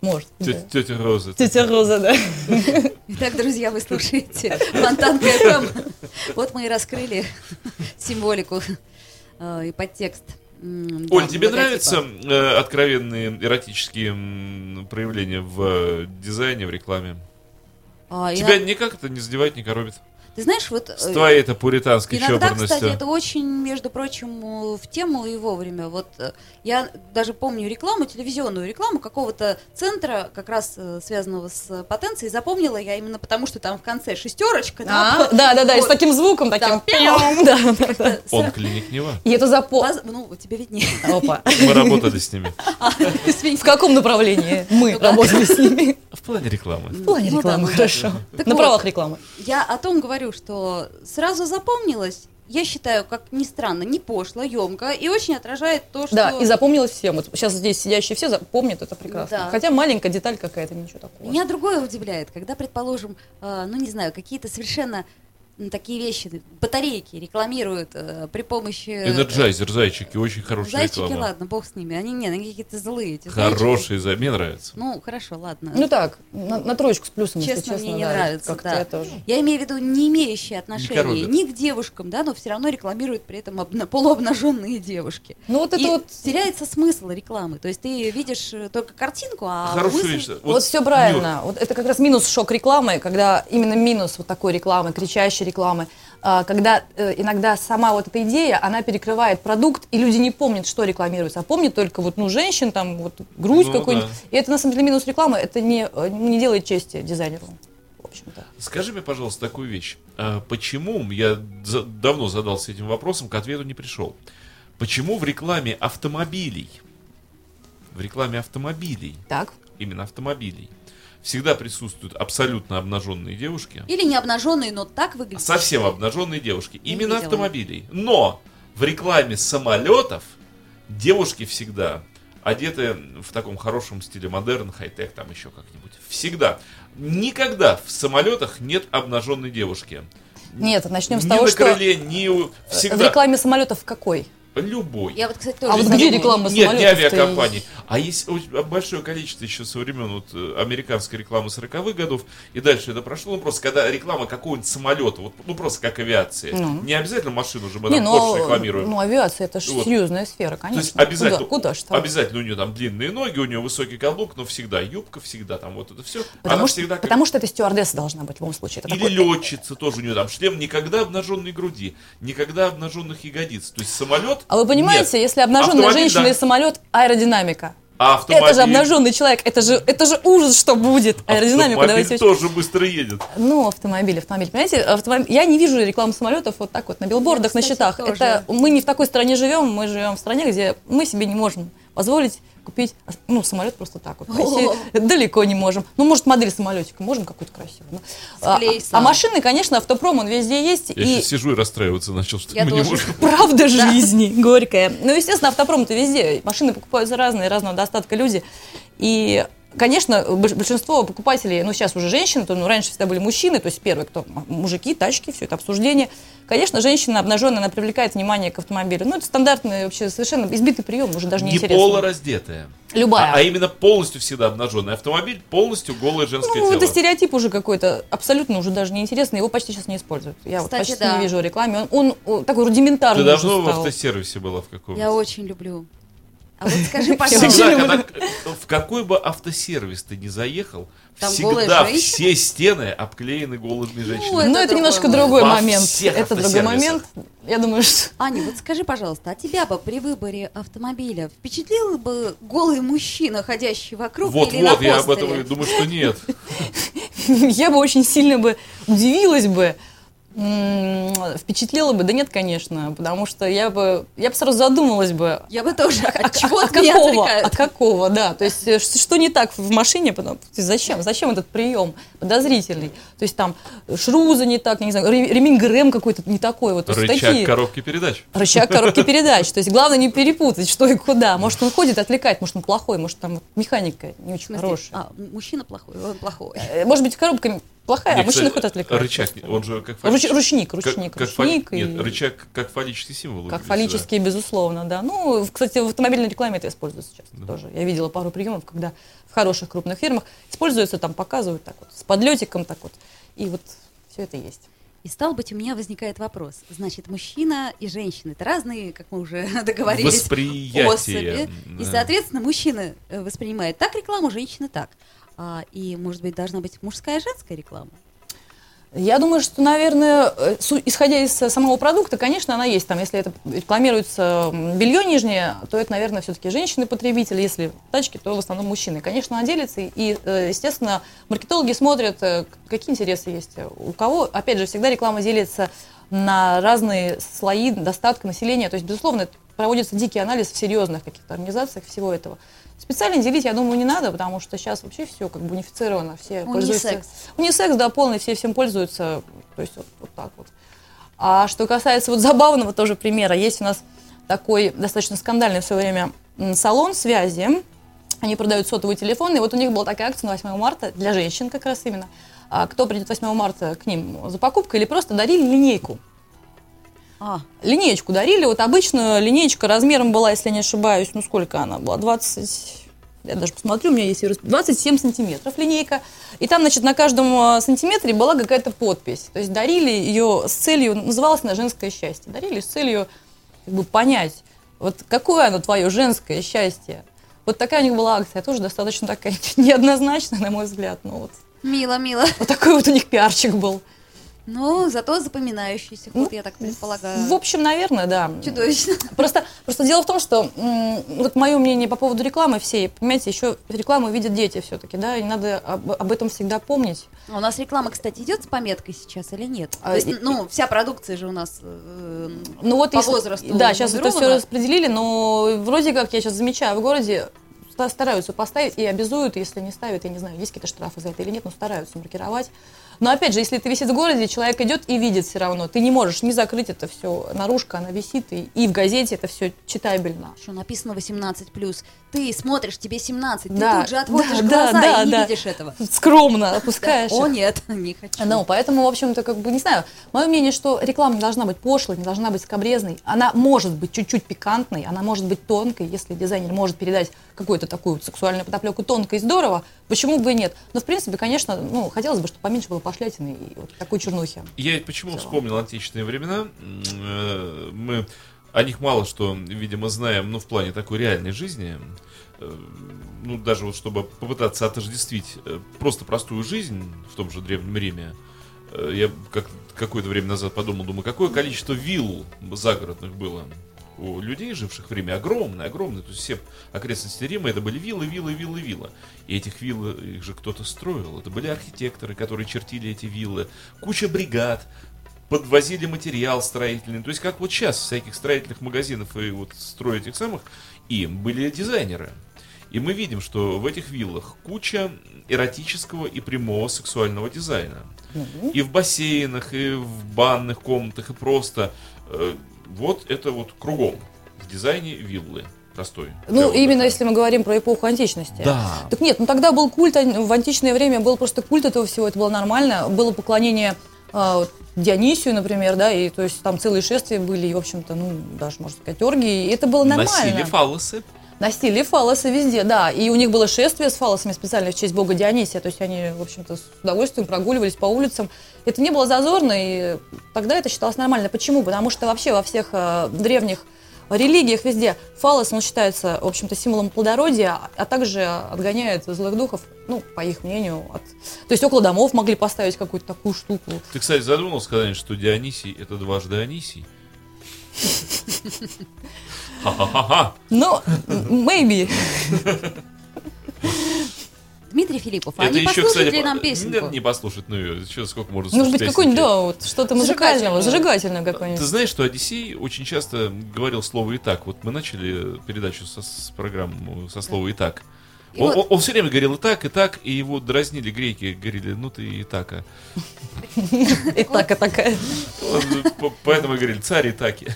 Speaker 6: Может. да.
Speaker 3: Тетя, тетя Роза.
Speaker 6: Тетя Роза, да.
Speaker 4: Итак, друзья, вы слушаете Фонтанка ФМ. Вот мы и раскрыли символику э, и подтекст.
Speaker 3: Оль,
Speaker 4: да,
Speaker 3: тебе нравятся э, откровенные эротические проявления в э, дизайне, в рекламе?
Speaker 4: А,
Speaker 3: Тебя никак это не задевает, не коробит?
Speaker 4: Ты знаешь, вот...
Speaker 3: С
Speaker 4: э,
Speaker 3: твоей это пуританской
Speaker 4: Иногда,
Speaker 3: чопорностью.
Speaker 4: кстати, это очень, между прочим, э, в тему и вовремя. Вот э, я даже помню рекламу, телевизионную рекламу какого-то центра, как раз связанного с потенцией, запомнила я именно потому, что там в конце шестерочка.
Speaker 6: А, Да, да, да, и с таким звуком, таким. [laughs] Да, да, да.
Speaker 3: Он клиник Нева.
Speaker 6: И это запо...
Speaker 4: воз- Ну, тебе виднее.
Speaker 6: Опа.
Speaker 3: Мы работали с ними. [laughs]
Speaker 6: В каком направлении мы работали с ними?
Speaker 3: В плане рекламы.
Speaker 6: В плане
Speaker 4: Ну да,
Speaker 6: рекламы,
Speaker 4: ну да.
Speaker 6: хорошо. На правах рекламы.
Speaker 4: Я о том говорю, говорю, что сразу запомнилось, я считаю, как ни странно, не пошло, емко и очень отражает то, что...
Speaker 6: Да, и запомнилось всем. Вот сейчас здесь сидящие все запомнят это прекрасно.
Speaker 4: Да.
Speaker 6: Хотя маленькая деталь какая-то, ничего такого.
Speaker 4: Меня другое удивляет, когда, предположим, э, ну не знаю, какие-то совершенно такие вещи, батарейки рекламируют э, при помощи... э,
Speaker 3: Energizer, зайчики, очень хорошая
Speaker 4: Зайчики,
Speaker 3: реклама.
Speaker 4: ладно, бог с ними. Они не, они какие-то злые. Эти зайчики.
Speaker 3: Хорошие, за- мне нравится.
Speaker 4: Ну, хорошо, ладно.
Speaker 6: Ну так, на, на троечку с плюсом, если
Speaker 4: Честно,
Speaker 6: честно.
Speaker 4: мне не
Speaker 6: да,
Speaker 4: нравится, да.
Speaker 6: я тоже.
Speaker 4: Я имею в виду не имеющие отношения ни к девушкам, да, но все равно рекламируют при этом обна- полуобнаженные девушки.
Speaker 6: Ну вот это
Speaker 4: И
Speaker 6: вот
Speaker 4: теряется смысл рекламы. То есть ты видишь э, только картинку, а
Speaker 3: Хорошую
Speaker 4: мысль-
Speaker 3: вещь.
Speaker 6: Вот, все правильно. Вот это как раз минус шок рекламы, когда именно минус вот такой рекламы, кричащей рекламы, а, когда э, иногда сама вот эта идея, она перекрывает продукт, и люди не помнят, что рекламируется, а помнят только вот, ну, женщин, там, вот, грудь
Speaker 3: Ну,
Speaker 6: какую-нибудь.
Speaker 3: да.
Speaker 6: И это, на самом деле, минус рекламы, это не, э, не делает чести дизайнеру, в общем-то.
Speaker 3: Скажи мне, пожалуйста, такую вещь. А почему, я за- давно задался этим вопросом, к ответу не пришел. Почему в рекламе автомобилей, в рекламе автомобилей,
Speaker 6: Так.
Speaker 3: именно автомобилей, всегда присутствуют абсолютно обнаженные девушки,
Speaker 4: Или не обнаженные, но так выглядят.
Speaker 3: совсем обнаженные девушки,
Speaker 4: Не
Speaker 3: именно
Speaker 4: видела.
Speaker 3: автомобилей. Но в рекламе самолетов девушки всегда одеты в таком хорошем стиле модерн, хай-тек, там еще как-нибудь. Всегда. Никогда в самолетах нет обнаженной девушки.
Speaker 6: Нет, начнем с
Speaker 3: ни
Speaker 6: того,
Speaker 3: на
Speaker 6: что
Speaker 3: крыле, ни у-
Speaker 6: в
Speaker 3: всегда.
Speaker 6: рекламе самолетов какой?
Speaker 3: Любой.
Speaker 4: Я вот, кстати, тоже
Speaker 6: А вот где реклама
Speaker 3: Нет, не авиакомпаний. А есть очень большое количество еще со времен вот, э, американской рекламы 40-х годов. И дальше это прошло. Ну, просто когда реклама какого-нибудь самолета, вот, ну, просто как авиация.
Speaker 6: Ну.
Speaker 3: Не обязательно машину же мы
Speaker 6: Не,
Speaker 3: там Porsche
Speaker 6: ну,
Speaker 3: рекламируем.
Speaker 6: ну, авиация это же
Speaker 3: Вот.
Speaker 6: серьезная сфера,
Speaker 3: То
Speaker 6: конечно.
Speaker 3: есть обязательно,
Speaker 6: Куда, куда там?
Speaker 3: обязательно у нее там длинные ноги, у нее высокий каблук, но всегда юбка, всегда там вот это все.
Speaker 6: Потому,
Speaker 3: Она
Speaker 6: что,
Speaker 3: всегда как-
Speaker 6: потому что это стюардесса должна быть в любом случае. Это
Speaker 3: Или
Speaker 6: такой-
Speaker 3: летчица тоже у нее там шлем, никогда обнаженной груди, никогда обнаженных ягодиц. То есть самолет.
Speaker 6: А вы понимаете,
Speaker 3: нет.
Speaker 6: если обнаженная
Speaker 3: Автомобиль,
Speaker 6: женщина
Speaker 3: да.
Speaker 6: и самолет, аэродинамика.
Speaker 3: Автомобиль,
Speaker 6: Это же обнаженный человек, это же, это же ужас, что будет. Аэродинамику
Speaker 3: автомобиль
Speaker 6: давайте. очень-
Speaker 3: тоже быстро едет.
Speaker 6: Ну, автомобиль, автомобиль. Понимаете, автомобиль... я не вижу рекламу самолетов вот так вот на билбордах, на
Speaker 4: кстати,
Speaker 6: счетах.
Speaker 4: тоже.
Speaker 6: Это мы не в такой стране живем, мы живем в стране, где мы себе не можем позволить купить ну, самолет просто так вот. Пойти далеко не можем. Ну, может, модель самолетика, можем какую-то красивую. А, а машины, конечно, автопром, он везде есть.
Speaker 3: Я
Speaker 6: и
Speaker 3: сейчас сижу и расстраиваться начал, что
Speaker 4: Я
Speaker 3: мы не
Speaker 4: тоже.
Speaker 3: можем.
Speaker 6: Правда жизни, горькая. Ну, естественно, автопром-то везде. Машины покупаются разные, разного достатка люди. И, конечно, больш- большинство покупателей, ну, сейчас уже женщины, то, ну, раньше всегда были мужчины, то есть первые, кто мужики, тачки, все это обсуждение. Конечно, женщина обнаженная, она привлекает внимание к автомобилю. Ну, это стандартный, вообще совершенно избитый прием, уже даже не,
Speaker 3: Не
Speaker 6: интересно.
Speaker 3: полураздетая.
Speaker 6: Любая.
Speaker 3: А, а именно полностью всегда обнаженный автомобиль, полностью голое женское
Speaker 6: Ну,
Speaker 3: тело.
Speaker 6: это стереотип уже какой-то, абсолютно уже даже неинтересный, его почти сейчас не используют. Я вот
Speaker 4: Кстати,
Speaker 6: почти
Speaker 4: да.
Speaker 6: не вижу в рекламе. Он, он, о, такой рудиментарный
Speaker 3: Ты давно в автосервисе была в каком-то?
Speaker 4: Я очень люблю. А вот скажи, пожалуйста,
Speaker 3: когда, в какой бы автосервис ты ни заехал,
Speaker 4: Там
Speaker 3: всегда все стены обклеены голыми женщинами.
Speaker 6: Ну,
Speaker 4: это
Speaker 6: это, немножко
Speaker 4: другой
Speaker 3: момент.
Speaker 6: Это другой момент. Я думаю, что...
Speaker 4: Аня, вот скажи, пожалуйста, а тебя бы при выборе автомобиля впечатлил бы голый мужчина, ходящий вокруг или на
Speaker 3: Вот-вот, я об этом думаю, что нет. [laughs]
Speaker 6: Я бы очень сильно бы удивилась бы, м, впечатлила бы. Да нет, конечно, потому что я бы, я бы сразу задумалась бы,
Speaker 4: Я бы тоже. От чего от
Speaker 6: какого,
Speaker 4: отвлекают?
Speaker 6: от какого, да. То есть э, что не так в машине, потом, то есть зачем, зачем этот прием подозрительный? То есть там шруза не так, я не знаю, ре- ремень ГРМ какой-то не такой вот.
Speaker 3: Рычаг
Speaker 6: такие-
Speaker 3: коробки передач.
Speaker 6: Рычаг коробки передач. То есть главное не перепутать, что и куда. Может, он ходит, отвлекает, может, он плохой, может, там механика не очень хорошая.
Speaker 4: А, мужчина плохой, он плохой.
Speaker 6: Э, Может быть, коробка плохая, а мужчина
Speaker 3: кстати,
Speaker 6: ходит отвлекает.
Speaker 3: Рычаг,
Speaker 6: просто.
Speaker 3: он же как
Speaker 6: Руч-
Speaker 3: фаллич-
Speaker 6: ручник,
Speaker 3: как-
Speaker 6: ручник,
Speaker 3: как
Speaker 6: ручник и-
Speaker 3: Нет, рычаг как фаллический символ.
Speaker 6: Как
Speaker 3: выглядит,
Speaker 6: фаллические, безусловно, да. Ну, кстати, в автомобильной рекламе это используется часто тоже. Я видела пару приемов, когда в хороших крупных фирмах используется, там показывают так вот, с подлетиком так вот. И вот все это есть.
Speaker 4: И стал быть, у меня возникает вопрос. Значит, мужчина и женщина это разные, как мы уже [laughs] договорились,
Speaker 3: Восприятие,
Speaker 4: особи. И,
Speaker 3: да.
Speaker 4: соответственно, мужчина э, воспринимает так рекламу, женщина так. А, и, может быть, должна быть мужская и женская реклама?
Speaker 6: Я думаю, что, наверное, э, исходя из э, самого продукта, конечно, она есть. Там, если это рекламируется белье нижнее, то это, наверное, все-таки женщины-потребители. Если тачки, то в основном мужчины. Конечно, она делится. И, э, естественно, маркетологи смотрят, какие интересы есть у кого. Опять же, всегда реклама делится на разные слои достатка населения. То есть, безусловно, проводится дикий анализ в серьезных каких-то организациях всего этого. Специально делить, я думаю, не надо, потому что сейчас вообще все как бы унифицировано, все пользуются.
Speaker 4: Унисекс.
Speaker 6: Унисекс, да, полный, все всем пользуются, то есть вот, вот так вот. А что касается вот забавного тоже примера, есть у нас такой достаточно скандальный в свое время салон связи, они продают сотовые телефоны, и вот у них была такая акция на 8 марта, для женщин как раз именно, А кто придет 8 марта к ним за покупкой, или просто дарили линейку.
Speaker 4: А,
Speaker 6: Линеечку дарили, вот обычно линеечка размером была, если я не ошибаюсь, ну сколько она была, 20, я даже посмотрю, у меня есть её расп- 27 сантиметров линейка, и там, значит, на каждом э, сантиметре была какая-то подпись, то есть дарили ее с целью, называлась она «Женское счастье», дарили с целью как бы понять, вот какое оно твое женское счастье. Вот такая у них была акция, тоже достаточно такая [laughs] неоднозначная, на мой взгляд, ну вот.
Speaker 4: мило, мило.
Speaker 6: Вот такой вот у них пиарчик был.
Speaker 4: Ну, зато запоминающийся ход, я так предполагаю.
Speaker 6: В общем, наверное, да.
Speaker 4: Чудовищно. [laughs]
Speaker 6: Просто, просто дело в том, что вот мое мнение по поводу рекламы всей, понимаете, еще рекламу видят дети все-таки, да, и надо об, об этом всегда помнить.
Speaker 4: А У нас реклама, кстати, идет с пометкой сейчас или нет?
Speaker 6: А,
Speaker 4: То есть,
Speaker 6: и-
Speaker 4: ну, вся продукция же у нас э,
Speaker 6: Ну вот
Speaker 4: по
Speaker 6: если-
Speaker 4: возрасту
Speaker 6: Да, сейчас это все распределили, но вроде как я сейчас замечаю в городе ста- стараются поставить и обязуют, если не ставят, я не знаю, есть какие-то штрафы за это или нет, но стараются маркировать. Но опять же, если это висит в городе, человек идет и видит все равно. Ты не можешь не закрыть это все. Наружка, она висит, и, и в газете это все читабельно.
Speaker 4: Что написано 18+. Ты смотришь, тебе 17,
Speaker 6: Да,
Speaker 4: ты тут же отводишь
Speaker 6: да,
Speaker 4: глаза
Speaker 6: да,
Speaker 4: и не
Speaker 6: да.
Speaker 4: видишь этого. [laughs]
Speaker 6: Скромно опускаешь.
Speaker 4: О, нет, [laughs] не хочу.
Speaker 6: Ну, поэтому, в общем-то, как бы, не знаю, мое мнение, что реклама не должна быть пошлой, не должна быть скобрезной. Она может быть чуть-чуть пикантной, она может быть тонкой, если дизайнер может передать какую-то такую сексуальную подоплеку тонко и здорово, почему бы и нет. Но, в принципе, конечно, ну, хотелось бы, чтобы поменьше было пошлятины и вот такой чернухи.
Speaker 3: Я почему вспомнил античные времена? Э, Мы о них мало что, видимо, знаем, ну, в плане такой реальной жизни. Э, Ну, даже вот чтобы попытаться отождествить э, просто простую жизнь в том же Древнем Риме. Я как какое-то время назад подумал, думаю, какое количество вилл загородных было у людей, живших в Риме, огромное, огромное. То есть все окрестности Рима это были виллы, виллы, виллы, виллы. И этих вилл их же кто-то строил. Это были архитекторы, которые чертили эти виллы. Куча бригад, подвозили материал строительный. То есть как вот сейчас всяких строительных магазинов и вот строят этих самых, и были дизайнеры. И мы видим, что в этих виллах куча эротического и прямого сексуального дизайна. И в бассейнах, и в банных комнатах, и просто э, вот это вот кругом в дизайне виллы простой.
Speaker 6: Ну, именно если мы говорим про эпоху античности.
Speaker 3: Да.
Speaker 6: Так нет, ну тогда был культ, ан- в античное время был просто культ этого всего, это было нормально. Было поклонение а, вот Дионисию, например, да, и то есть там целые шествия были, и, в общем-то, ну, даже, можно сказать, оргии, и это было нормально.
Speaker 3: Носили фаллосы.
Speaker 6: Носили фалосы везде, да. И у них было шествие с фалосами специально в честь бога Дионисия. То есть они, в общем-то, с удовольствием прогуливались по улицам. Это не было зазорно, и тогда это считалось нормально. Почему? Потому что вообще во всех э, древних религиях везде фалос, он считается, в общем-то, символом плодородия, а также отгоняет злых духов, ну, по их мнению. От... То есть около домов могли поставить какую-то такую штуку.
Speaker 3: Ты, кстати, задумался когда-нибудь, что Дионисий это дважды Анисий? Ха-ха-ха-ха.
Speaker 6: Ну, maybe. [laughs]
Speaker 4: Дмитрий Филиппов, а
Speaker 3: Это
Speaker 4: не
Speaker 3: еще,
Speaker 4: послушать
Speaker 3: кстати,
Speaker 4: ли нам песенку?
Speaker 3: Нет, не послушать, ну ее, еще сколько можно
Speaker 6: Может быть, какой-нибудь, да, вот что-то музыкального,
Speaker 4: Зажигательного.
Speaker 6: зажигательного
Speaker 3: Ты
Speaker 6: какое-нибудь.
Speaker 3: знаешь, что Одиссей очень часто говорил слово «и так». Вот мы начали передачу со, с программу со слова «и так».
Speaker 4: И
Speaker 3: Он,
Speaker 4: вот-
Speaker 3: он все время говорил «и так», «и так», и его дразнили греки, говорили «ну ты и так». а». [laughs]
Speaker 6: И так, и такая.
Speaker 3: Поэтому говорили «царь и таки».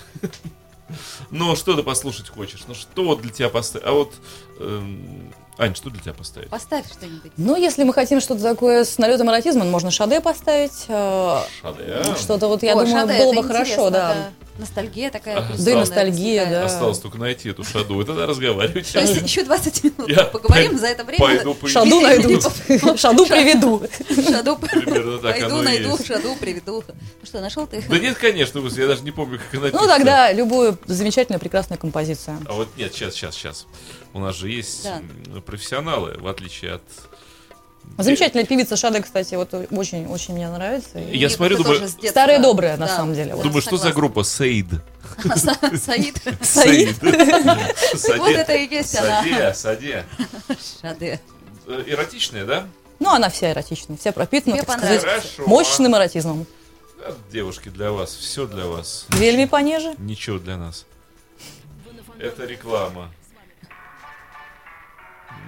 Speaker 3: Ну, что ты послушать хочешь? Ну, что вот для тебя поставить? А вот, эм, Ань, что для тебя поставить?
Speaker 4: Поставь что-нибудь.
Speaker 6: Ну, если мы хотим что-то такое с налетом эротизма, можно Шаде поставить. э,
Speaker 3: Шаде.
Speaker 6: Что-то вот, я
Speaker 4: О,
Speaker 6: думаю,
Speaker 4: Шаде,
Speaker 6: было бы хорошо, да.
Speaker 4: Ностальгия такая. Определенная
Speaker 6: Да и ностальгия, да.
Speaker 3: Осталось только найти эту шаду, и тогда разговаривать.
Speaker 4: То есть еще 20 минут
Speaker 3: Я
Speaker 4: поговорим за это время.
Speaker 3: Пойду поищу.
Speaker 6: Шаду [laughs] найду.
Speaker 4: Филиппов. [laughs]
Speaker 6: Шаду приведу.
Speaker 4: Шаду [laughs]
Speaker 3: Примерно так
Speaker 4: пойду, найду, шаду приведу. Ну что, нашел ты?
Speaker 3: Да нет, конечно, я даже не помню, как она
Speaker 6: Ну, тогда любую замечательную, прекрасную композицию.
Speaker 3: А вот нет, сейчас, сейчас, сейчас. У нас же есть
Speaker 4: Да.
Speaker 3: профессионалы, в отличие от...
Speaker 6: Замечательная певица Шаде, кстати, вот очень-очень мне нравится. И
Speaker 3: Я
Speaker 4: Мне
Speaker 3: смотрю, думаю,
Speaker 4: тоже с детства.
Speaker 6: Старая добрая, на
Speaker 4: Да.
Speaker 6: самом деле. вот.
Speaker 3: Думаю, что за
Speaker 4: согласна.
Speaker 3: группа Сейд?
Speaker 4: Саид. [laughs] [laughs]
Speaker 6: Саид.
Speaker 4: Вот это и есть она.
Speaker 3: Саде, Саде.
Speaker 4: Шаде.
Speaker 3: Э, Эротичная, да?
Speaker 6: Ну, она вся эротичная, вся пропитана, так сказать, мощным эротизмом.
Speaker 3: Да, Девушки, для вас, все для вас.
Speaker 6: Вельми понеже.
Speaker 3: Ничего для нас. Это реклама.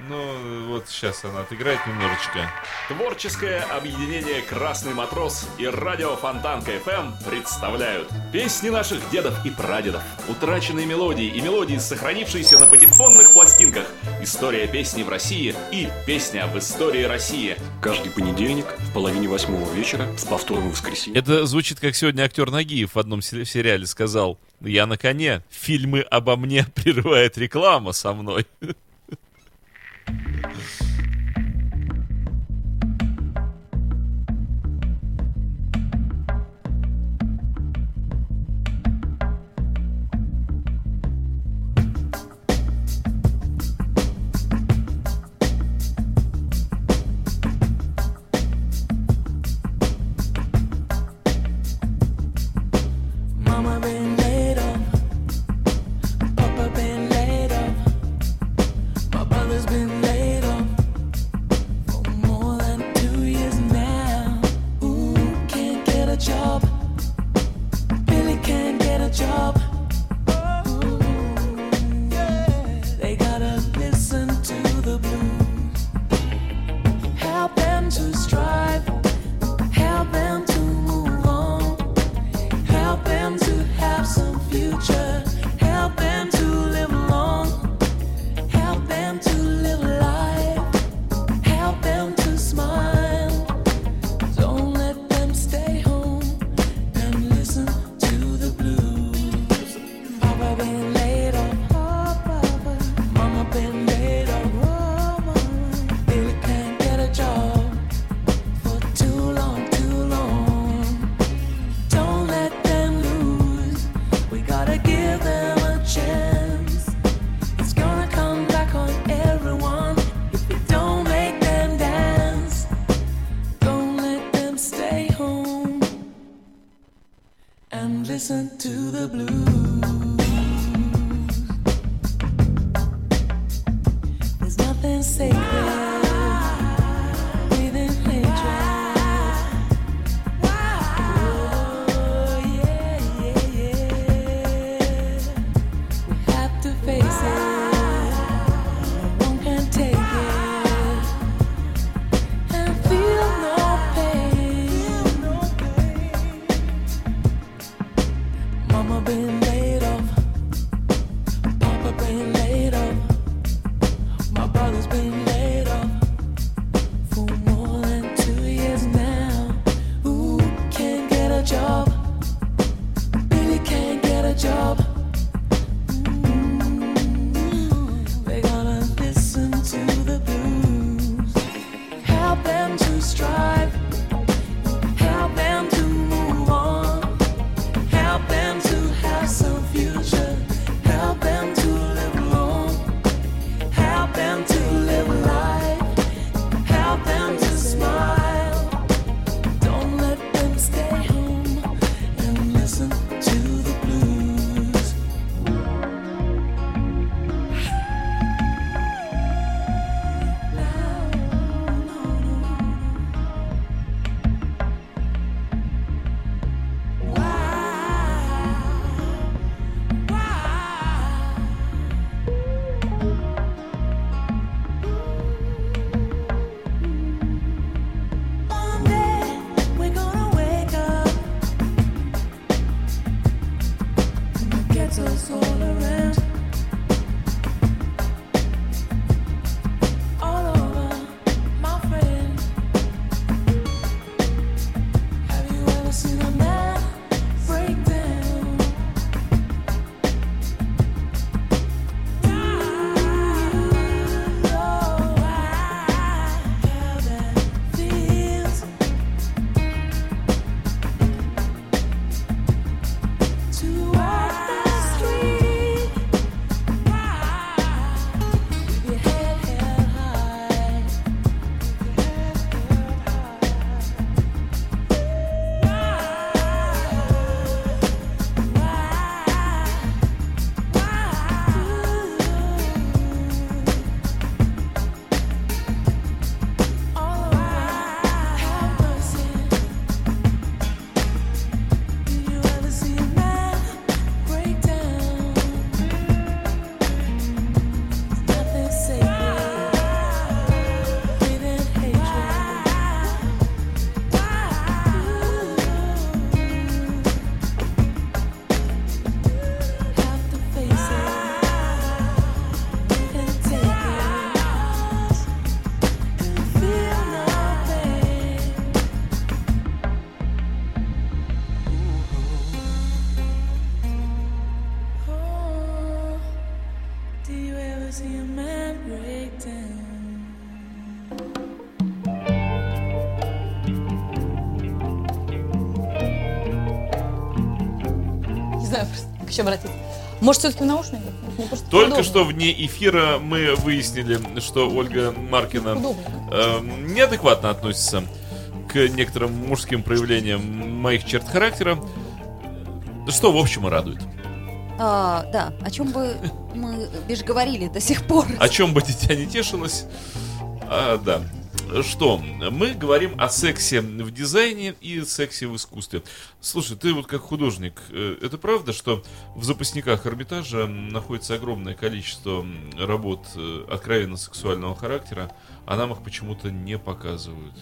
Speaker 7: Ну, вот сейчас она отыграет немножечко.
Speaker 3: Творческое объединение «Красный матрос» и радио Фонтанка FM представляют Песни наших дедов и прадедов, утраченные мелодии и мелодии, сохранившиеся на патефонных пластинках, история песни в России и песня об истории России.
Speaker 8: Каждый понедельник в половине восьмого вечера с повтором в воскресенье.
Speaker 7: Это звучит, как сегодня актер Нагиев в одном сериале сказал. Я на коне. Фильмы обо мне [laughs] прерывает реклама со мной. [laughs]
Speaker 6: Yes. Еще обратиться. Может, все-таки в наушники?
Speaker 3: Только
Speaker 6: удобно.
Speaker 3: что вне эфира мы выяснили, что Ольга Маркина э, неадекватно относится к некоторым мужским проявлениям моих черт характера. Что, в общем, и радует.
Speaker 4: А, да, о чем бы мы бишь говорили до сих пор.
Speaker 3: О чем бы [laughs] дитя не тешилось. А, да. Что? Мы говорим о сексе в дизайне и сексе в искусстве. Слушай, ты вот как художник, э, это правда, что в запасниках Эрмитажа находится огромное количество работ э, откровенно сексуального характера, а нам их почему-то не показывают?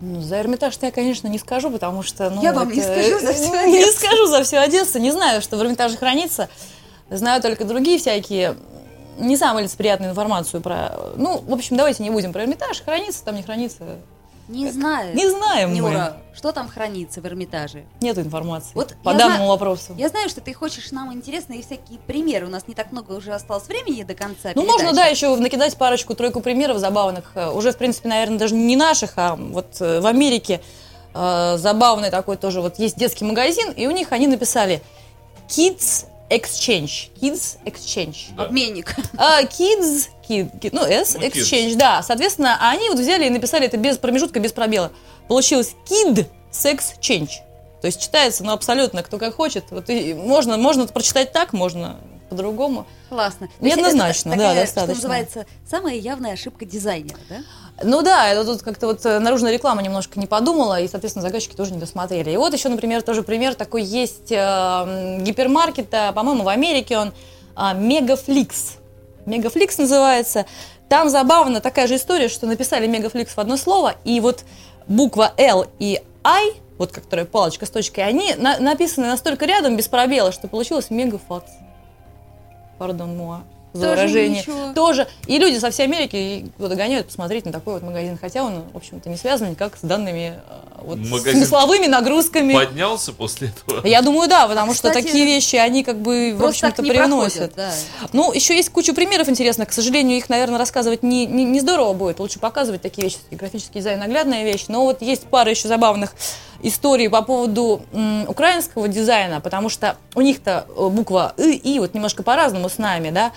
Speaker 6: Ну, за Эрмитаж я, конечно, не скажу, потому что... Ну,
Speaker 4: Я вам не скажу за всю
Speaker 6: Не
Speaker 4: Одессу.
Speaker 6: скажу за всю Одессу. Не знаю, что в Эрмитаже хранится. Знаю только другие всякие не самую лицеприятную информацию про... Ну, в общем, давайте не будем про Эрмитаж. Хранится там, не хранится.
Speaker 4: Не знаю.
Speaker 6: Не знаем мы.
Speaker 4: Нюра, что там хранится в Эрмитаже?
Speaker 6: Нету информации
Speaker 4: Вот
Speaker 6: по данному
Speaker 4: знаю-
Speaker 6: вопросу.
Speaker 4: Я знаю, что ты хочешь нам интересные всякие примеры. У нас не так много уже осталось времени до конца
Speaker 6: Ну,
Speaker 4: передачи.
Speaker 6: можно, да, еще накидать парочку-тройку примеров забавных. Э, Уже, в принципе, наверное, даже не наших, а вот э, в Америке э, забавный такой тоже. Вот есть детский магазин, и у них они написали Kids Exchange. Kids Exchange.
Speaker 4: Обменник. [laughs]
Speaker 6: А, kids, kid, kid, ну, S,
Speaker 3: Ну, kids.
Speaker 6: Exchange, да. Соответственно, они вот взяли и написали это без промежутка, без пробела. Получилось Kid Sex Change. То есть читается, ну, абсолютно, кто как хочет. Вот и можно, можно прочитать так, можно по-другому.
Speaker 4: Классно.
Speaker 6: Неоднозначно,
Speaker 4: это
Speaker 6: да,
Speaker 4: такая,
Speaker 6: достаточно.
Speaker 4: Что называется, самая явная ошибка дизайнера, да?
Speaker 6: Ну да, это тут как-то вот э, наружная реклама немножко не подумала, и, соответственно, заказчики тоже не досмотрели. И вот еще, например, тоже пример такой есть э, гипермаркета, по-моему, в Америке он а, Мегафликс. Мегафликс называется. Там забавно такая же история, что написали Мегафликс в одно слово, и вот буква L и I, вот которая палочка с точкой, они на- написаны настолько рядом, без пробела, что получилось Мегафакс. Пардон, муа. За
Speaker 4: Тоже
Speaker 6: выражение.
Speaker 4: ничего.
Speaker 6: Тоже. И люди со всей Америки туда гоняют посмотреть на такой вот магазин. Хотя он, в общем-то, не связан никак с данными э, вот,
Speaker 3: Магазин
Speaker 6: смысловыми нагрузками.
Speaker 3: Поднялся после этого?
Speaker 6: Я думаю, да, потому что
Speaker 4: Кстати,
Speaker 6: такие вещи, они как бы, в общем-то,
Speaker 4: не
Speaker 6: привносят.
Speaker 4: проходят, да.
Speaker 6: Ну, еще есть куча примеров интересных. К сожалению, их, наверное, рассказывать не, не, не здорово будет. Лучше показывать такие вещи. Графический дизайн наглядная вещь. Но вот есть пара еще забавных историй по поводу м, украинского дизайна, потому что у них-то э, буква «ы» и вот немножко по-разному с нами, да.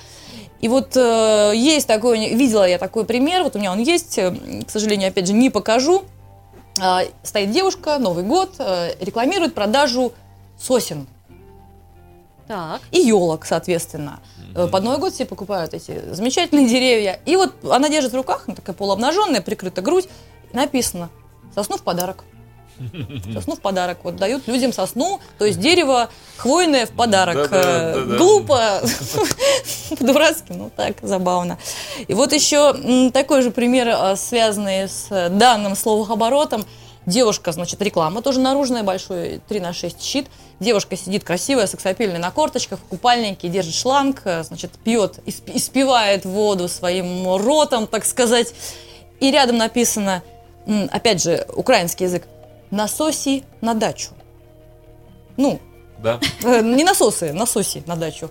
Speaker 6: И вот э, есть такой, видела я такой пример, вот у меня он есть, э, к сожалению, опять же, не покажу. А, стоит девушка, Новый год, э, рекламирует продажу сосен
Speaker 4: Так.
Speaker 6: и елок, соответственно. Э, Под Новый год все покупают эти замечательные [laughs] деревья. И вот она держит в руках, она такая полуобнаженная, прикрыта грудь, написано «Сосну в подарок». [laughs] Сосну в подарок. Вот дают людям сосну, то есть дерево хвойное в подарок.
Speaker 3: Да-да,
Speaker 6: Э,
Speaker 3: да-да.
Speaker 6: Глупо, [laughs] по-дурацки, ну так, забавно. И вот еще такой же пример, э, связанный с данным словооборотом. Девушка, значит, реклама тоже наружная, большой 3 на 6 щит. Девушка сидит красивая, сексапильная на корточках, в купальнике, держит шланг, э, значит, пьет, исп- испивает воду своим ротом, так сказать. И рядом написано, опять же, украинский язык, насоси на дачу. Ну,
Speaker 3: Да.
Speaker 6: Э, Не насосы, насоси на дачу.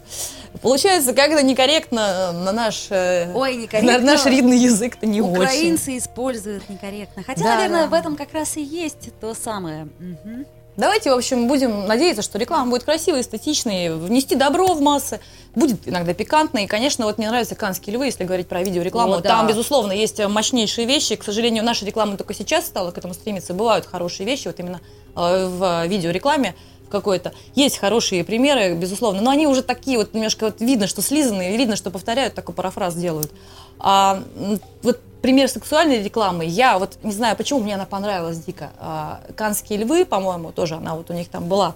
Speaker 6: Получается, как-то некорректно на наш, э,
Speaker 4: Ой, некорректно.
Speaker 6: на наш ридный язык-то не очень.
Speaker 4: Украинцы используют некорректно. Хотя,
Speaker 6: Да,
Speaker 4: наверное,
Speaker 6: да.
Speaker 4: в этом как раз и есть то самое. Мгм.
Speaker 6: Давайте, в общем, будем надеяться, что реклама будет красивой, эстетичной, внести добро в массы, будет иногда пикантной. И, конечно, вот мне нравятся канские львы, если говорить про видеорекламу.
Speaker 4: О, да.
Speaker 6: Там, безусловно, есть мощнейшие вещи. К сожалению, наша реклама только сейчас стала к этому стремиться. Бывают хорошие вещи, вот именно э, в видеорекламе какой-то. Есть хорошие примеры, безусловно, но они уже такие вот немножко вот видно, что слизанные, видно, что повторяют, такой парафраз делают. А вот пример сексуальной рекламы, я вот не знаю, почему мне она понравилась дико. А, Канские львы, по-моему, тоже она вот у них там была.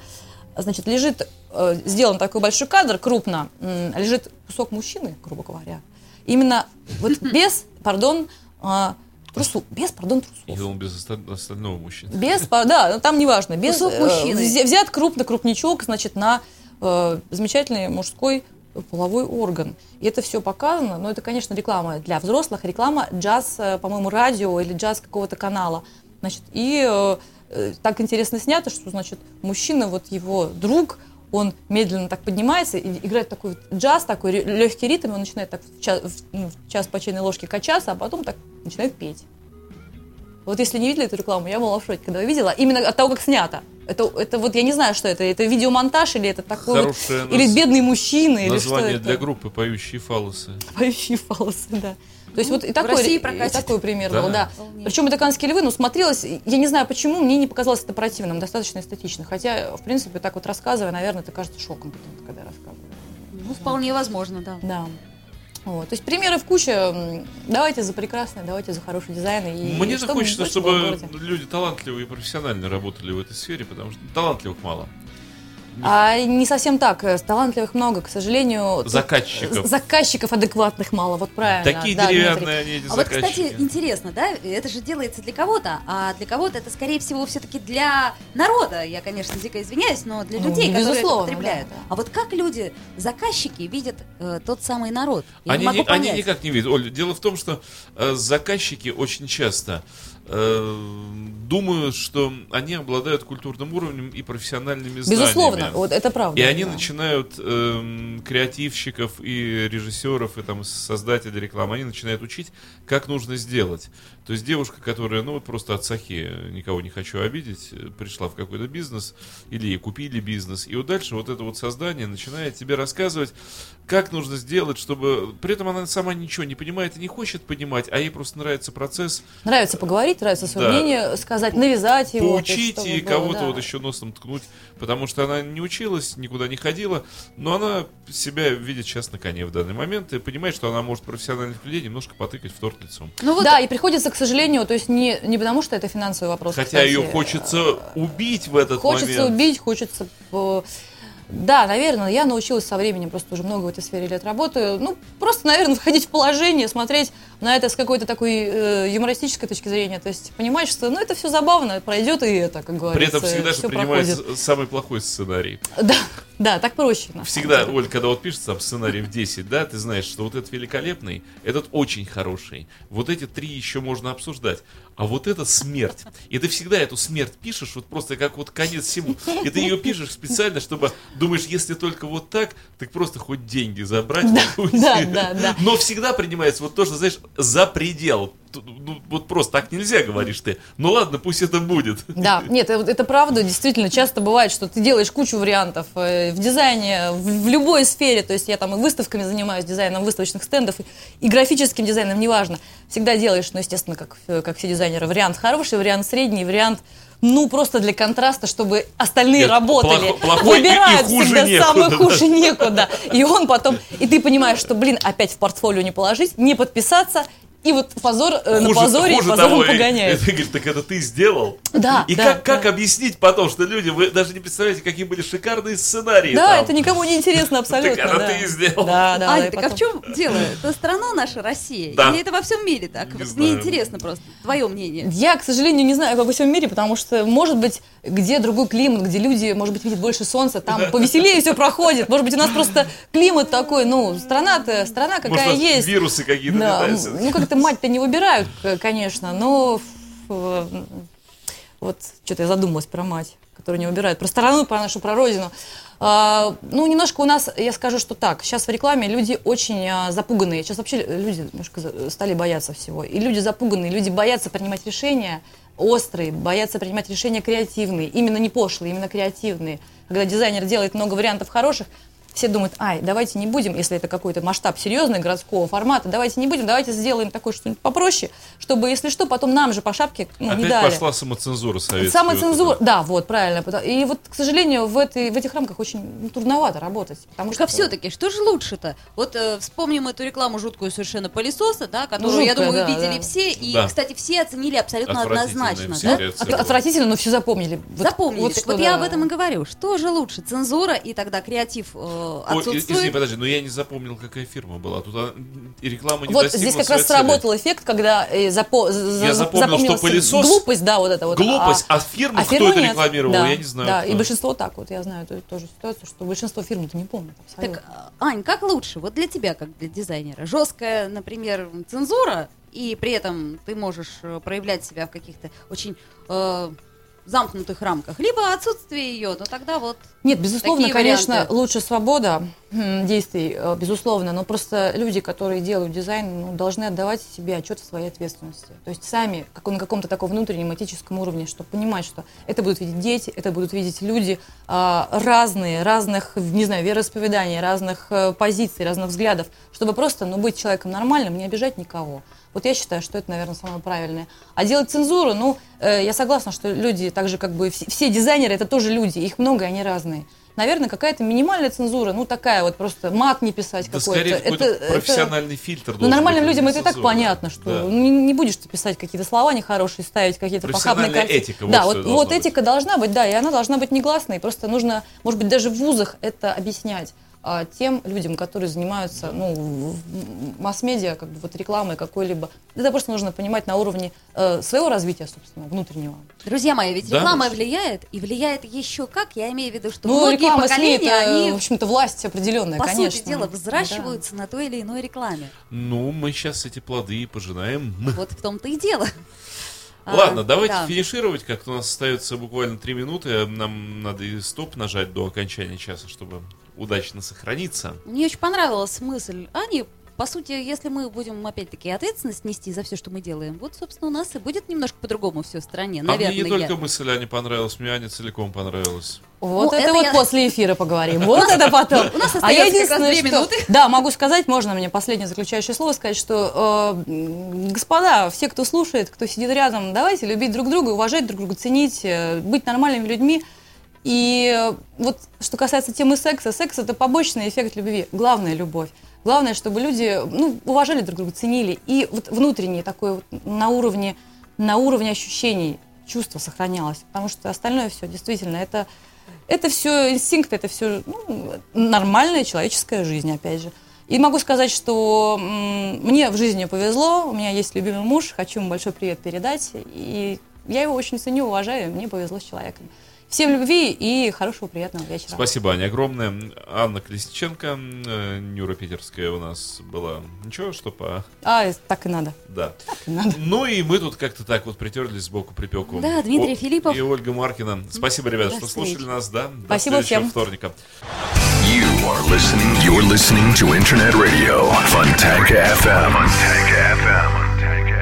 Speaker 6: Значит, лежит, э, сделан такой большой кадр, крупно, лежит кусок мужчины, грубо говоря. Именно вот [laughs] без, пардон, а, трусу, без, пардон, трусов.
Speaker 3: Я думал, без оста- остального мужчины.
Speaker 6: Без, да, ну, там неважно, без,
Speaker 4: Кусок
Speaker 6: э,
Speaker 4: мужчины.
Speaker 6: взя- взят крупно крупничок, значит, на э, замечательный мужской половой орган. И это все показано, но это, конечно, реклама для взрослых, реклама джаз, э, по-моему, радио или джаз какого-то канала. Значит, и э, э, так интересно снято, что, значит, мужчина, вот его друг, он медленно так поднимается и играет такой вот джаз, такой легкий ритм, и он начинает так в час, ну, в час по чайной ложке качаться, а потом так начинает петь. Вот если не видели эту рекламу, я была в шоке, когда увидела, именно от того, как снято. Это, это вот я не знаю, что это. Это видеомонтаж или это такой вот,
Speaker 3: Хорошее
Speaker 6: или
Speaker 3: наз-
Speaker 6: бедный мужчина, или что
Speaker 3: Название
Speaker 6: это?
Speaker 3: для группы «Поющие фалосы».
Speaker 6: Поющие фалосы, да. То есть
Speaker 4: Ну,
Speaker 6: вот и такой, и такой пример
Speaker 3: Да.
Speaker 6: был, да.
Speaker 4: Вполне.
Speaker 6: Причем это «Канские львы», ну, смотрелось, я не знаю почему, мне не показалось это противным, достаточно эстетично. Хотя, в принципе, так вот рассказывая, наверное, это кажется шоком, когда я рассказываю.
Speaker 4: Ну, вполне возможно, да.
Speaker 6: Да. Вот. То есть примеров куча. Давайте за прекрасное, давайте за хороший дизайн. И
Speaker 3: Мне же
Speaker 6: чтобы
Speaker 3: хочется, чтобы люди талантливые и профессионально работали в этой сфере, потому что талантливых мало.
Speaker 6: А не совсем так. э, Талантливых много, к сожалению.
Speaker 3: Заказчиков.
Speaker 6: Заказчиков адекватных мало, вот правильно.
Speaker 3: Такие
Speaker 6: да, Дмитрий.
Speaker 3: деревянные они, эти
Speaker 4: А вот, кстати,
Speaker 3: заказчики.
Speaker 4: интересно, да, это же делается для кого-то, а для кого-то это, скорее всего, все-таки для народа. Я, конечно, дико извиняюсь, но для
Speaker 6: Ну,
Speaker 4: людей, которые это потребляют.
Speaker 6: да, да.
Speaker 4: А вот как люди, заказчики, видят э, тот самый народ? Я
Speaker 3: Они,
Speaker 4: не могу
Speaker 3: ни- они никак не видят. Оль, дело в том, что э, заказчики очень часто э, думают, что они обладают культурным уровнем и профессиональными знаниями.
Speaker 6: Безусловно, вот это правда.
Speaker 3: И они
Speaker 6: да.
Speaker 3: начинают эм, креативщиков и режиссеров, и там создателей рекламы, они начинают учить, как нужно сделать. То есть девушка, которая, ну вот просто от сахи, никого не хочу обидеть, э, пришла в какой-то бизнес, или ей купили бизнес, и вот дальше вот это вот создание начинает тебе рассказывать, как нужно сделать, чтобы... При этом она сама ничего не понимает и не хочет понимать, а ей просто нравится процесс
Speaker 6: Нравится поговорить, нравится свое
Speaker 3: Да.
Speaker 6: мнение сказать, навязать его.
Speaker 3: поучить и кого-то
Speaker 6: да.
Speaker 3: вот еще носом ткнуть, потому что она не училась, никуда не ходила, но она себя видит сейчас на коне в данный момент и понимает, что она может профессиональных людей немножко потыкать в торт лицом.
Speaker 4: Ну вот
Speaker 6: Да, и приходится, к сожалению, то есть не, не потому, что это финансовый вопрос.
Speaker 3: Хотя
Speaker 6: кстати,
Speaker 3: ее хочется убить в этот
Speaker 6: Хочется
Speaker 3: момент.
Speaker 6: убить, хочется... Да, наверное, я научилась со временем, просто уже много в этой сфере лет работаю. Ну, просто, наверное, [laughs] входить в положение, смотреть на это с какой-то такой э, юмористической точки зрения. То есть понимать, что ну это все забавно, пройдет и это, как говорится.
Speaker 3: При этом всегда же принимается
Speaker 6: проходит.
Speaker 3: самый плохой сценарий.
Speaker 6: Да, да, так проще.
Speaker 3: Всегда. Оль, когда вот пишется там сценарий в 10, да, ты знаешь, что вот этот великолепный, этот очень хороший. Вот эти три еще можно обсуждать. А вот это смерть. И ты всегда эту смерть пишешь, вот просто как вот конец всему. И ты ее пишешь специально, чтобы думаешь, если только вот так, так просто хоть деньги забрать. уйти.
Speaker 6: да, [laughs] да, да.
Speaker 3: Но всегда принимается вот то, что, знаешь, за предел. Ну, вот просто так нельзя, говоришь ты. Ну ладно, пусть это будет.
Speaker 6: Да, [laughs] нет, это, это правда, действительно, часто бывает, что ты делаешь кучу вариантов э, в дизайне, в, в любой сфере, то есть я там и выставками занимаюсь, дизайном выставочных стендов, и, и графическим дизайном, неважно. Всегда делаешь, ну, естественно, как, э, как все дизайнеры, вариант хороший, вариант средний, вариант, ну, просто для контраста, чтобы остальные
Speaker 3: Нет,
Speaker 6: работали.
Speaker 3: плохо- плохой и- и
Speaker 6: Выбирают
Speaker 3: хуже
Speaker 6: всегда
Speaker 3: некуда,
Speaker 6: самое
Speaker 3: да.
Speaker 6: хуже некуда. И он потом, и ты понимаешь, что, блин, опять в портфолио не положить, не подписаться, и вот позор э, на
Speaker 3: Хуже-
Speaker 6: позоре, и
Speaker 3: хуже
Speaker 6: позором
Speaker 3: того, и-
Speaker 6: погоняет.
Speaker 3: и ты говоришь, так это ты сделал?
Speaker 6: Да,
Speaker 3: И
Speaker 6: да,
Speaker 3: как, как
Speaker 6: да.
Speaker 3: объяснить потом, что люди, вы даже не представляете, какие были шикарные сценарии
Speaker 6: Да,
Speaker 3: там.
Speaker 6: это никому не интересно [laughs] абсолютно.
Speaker 3: Так это
Speaker 6: да.
Speaker 3: ты и сделал.
Speaker 6: Да, да,
Speaker 4: Ань,
Speaker 6: да, и
Speaker 4: так а
Speaker 6: потом-
Speaker 4: в чем дело? Это страна наша, Россия?
Speaker 3: Да.
Speaker 4: Или это во всем мире так?
Speaker 3: Не
Speaker 4: Вот. Мне интересно просто, твое мнение.
Speaker 6: Я, к сожалению, не знаю, как во всем мире, потому что, может быть, где другой климат, где люди, может быть, видят больше солнца, там повеселее все проходит. Может быть, у нас просто климат такой, ну, страна-то, страна
Speaker 3: Может,
Speaker 6: какая
Speaker 3: нас
Speaker 6: есть.
Speaker 3: вирусы какие-то
Speaker 6: Да, ну, как-то мать-то не выбирают, конечно, но вот что-то я задумалась про мать, которую не выбирают. Про страну, про нашу, про родину. А, ну, немножко у нас, я скажу, что так. Сейчас в рекламе люди очень а, запуганные. Сейчас вообще люди немножко стали бояться всего. И люди запуганные, люди боятся принимать решения острые, боятся принимать решения креативные. Именно не пошлые, именно креативные. Когда дизайнер делает много вариантов хороших, все думают, ай, давайте не будем, если это какой-то масштаб серьезный, городского формата, давайте не будем, давайте сделаем такое что-нибудь попроще, чтобы, если что, потом нам же по шапке ну, не
Speaker 3: Опять
Speaker 6: дали.
Speaker 3: пошла самоцензура советская.
Speaker 6: Самоцензура,
Speaker 3: вот
Speaker 6: да, вот, правильно. И вот, к сожалению, в, этой, в этих рамках очень ну, трудновато работать. Потому
Speaker 4: Так
Speaker 6: что
Speaker 4: а все-таки, что же лучше-то? Вот э, вспомним эту рекламу жуткую совершенно пылесоса, да, которую, я
Speaker 6: жуткая,
Speaker 4: думаю,
Speaker 6: да,
Speaker 4: видели
Speaker 6: да.
Speaker 4: все. И,
Speaker 3: Да.
Speaker 4: кстати, все оценили абсолютно однозначно. Да?
Speaker 6: От- отвратительно, но все запомнили. Вот-
Speaker 4: Запомнили.
Speaker 6: вот
Speaker 4: так
Speaker 6: что,
Speaker 4: вот я
Speaker 6: да.
Speaker 4: об этом и говорю. Что же лучше, цензура и тогда креатив э,
Speaker 3: Ой,
Speaker 4: отсутствует?
Speaker 3: извини, подожди, но я не запомнил, какая фирма была. Тут реклама не
Speaker 6: Вот здесь как раз
Speaker 3: цели.
Speaker 6: сработал эффект, когда э, запо- за-
Speaker 3: Я запомнил, что пылесос-
Speaker 6: глупость, да, вот это вот.
Speaker 3: Глупость, а фирму, кто
Speaker 6: фирму
Speaker 3: это
Speaker 6: нет.
Speaker 3: рекламировал,
Speaker 6: Да,
Speaker 3: я не знаю,
Speaker 6: Да,
Speaker 3: кто.
Speaker 6: и большинство так вот, я знаю эту тоже ситуацию, что большинство фирм это не помнят абсолютно.
Speaker 4: Так, э, Ань, как лучше? Вот для тебя, как для дизайнера. Жесткая, например, цензура, и при этом ты можешь э, проявлять себя в каких-то очень э, замкнутых рамках, либо отсутствие ее, но тогда вот
Speaker 6: Нет, безусловно, конечно,
Speaker 4: варианты.
Speaker 6: лучше свобода м, действий, э, безусловно, но просто люди, которые делают дизайн, ну, должны отдавать себе отчет в своей ответственности. То есть сами, как на каком-то таком внутреннем этическом уровне, чтобы понимать, что это будут видеть дети, это будут видеть люди а, разные, разных, не знаю, вероисповеданий, разных э, позиций, разных взглядов, чтобы просто, ну, быть человеком нормальным, не обижать никого. Вот я считаю, что это, наверное, самое правильное. А делать цензуру, ну, э, я согласна, что люди, так же как бы все, все дизайнеры, это тоже люди, их много, они разные. Наверное, какая-то минимальная цензура, ну, такая вот просто мат не писать
Speaker 3: Да
Speaker 6: какой-то.
Speaker 3: скорее какой-то
Speaker 6: Это- это-
Speaker 3: профессиональный фильтр
Speaker 6: Ну, нормальным
Speaker 3: быть,
Speaker 6: людям
Speaker 3: а
Speaker 6: это и так понятно, что
Speaker 3: Да.
Speaker 6: не, не будешь ты писать какие-то слова нехорошие, ставить какие-то похабные картинки.
Speaker 3: этика, вот
Speaker 6: да, вот, вот
Speaker 3: быть.
Speaker 6: этика должна быть, да, и она должна быть негласной. Просто нужно, может быть, даже в вузах это объяснять а, тем людям, которые занимаются ну, масс-медиа, как бы вот рекламой какой-либо. Это просто нужно понимать на уровне э, своего развития, собственно, внутреннего.
Speaker 4: Друзья мои, ведь
Speaker 3: Да.
Speaker 4: реклама влияет, и влияет еще как. Я имею в виду, что
Speaker 6: ну,
Speaker 4: многие
Speaker 6: реклама СМИ
Speaker 4: поколения,
Speaker 6: это,
Speaker 4: они,
Speaker 6: в общем-то, власть определенная,
Speaker 4: по
Speaker 6: конечно.
Speaker 4: сути дела,
Speaker 6: Да.
Speaker 4: взращиваются на той или иной рекламе.
Speaker 3: Ну, мы сейчас эти плоды и пожинаем. [laughs]
Speaker 4: Вот в том-то и дело. А,
Speaker 3: Ладно, давайте
Speaker 4: да.
Speaker 3: финишировать, как-то у нас остается буквально три минуты. Нам надо и стоп нажать до окончания часа, чтобы удачно сохраниться.
Speaker 4: Мне очень понравилась мысль Ани. По сути, если мы будем опять-таки ответственность нести за все, что мы делаем, вот, собственно, у нас и будет немножко по-другому все в стране,
Speaker 3: а
Speaker 4: наверное.
Speaker 3: мне не только мысль Ане понравилась, мне Аня целиком понравилась.
Speaker 6: Вот
Speaker 4: Ну,
Speaker 6: это,
Speaker 4: это
Speaker 6: вот
Speaker 4: я-
Speaker 6: после эфира поговорим. [laughs] Вот это потом.
Speaker 4: У нас
Speaker 6: а я
Speaker 4: остается как раз
Speaker 6: единственное, что... [laughs] Да, могу сказать, можно мне последнее заключающее слово сказать, что, э, господа, все, кто слушает, кто сидит рядом, давайте любить друг друга, уважать друг друга, ценить, э, быть нормальными людьми. И э, вот что касается темы секса, секс это побочный эффект любви, главная любовь. Главное, чтобы люди ну, уважали друг друга, ценили. И вот внутреннее такое вот на уровне, на уровне ощущений чувство сохранялось. Потому что остальное все действительно это, это все инстинкт, это все нормальная человеческая жизнь, опять же. И могу сказать, что мне в жизни повезло, у меня есть любимый муж, хочу ему большой привет передать. И я его очень ценю, уважаю, мне повезло с человеком. Всем любви и хорошего, приятного вечера.
Speaker 3: Спасибо, Аня, огромное. Анна Колесниченко, э, Нюра Питерская у нас была. Ничего, что по...
Speaker 6: А, так и надо.
Speaker 3: Да.
Speaker 6: Так и надо.
Speaker 3: Ну и мы тут как-то так вот притерлись сбоку припеку.
Speaker 4: Да, Дмитрий
Speaker 3: О-
Speaker 4: Филиппов.
Speaker 3: И Ольга Маркина. Спасибо, ребята,
Speaker 4: До
Speaker 3: что
Speaker 4: встречи.
Speaker 3: слушали нас, да? До
Speaker 6: Спасибо всем.
Speaker 3: вторника.
Speaker 2: You are listening. You're listening to Internet Radio, Funtank FM. Funtank FM.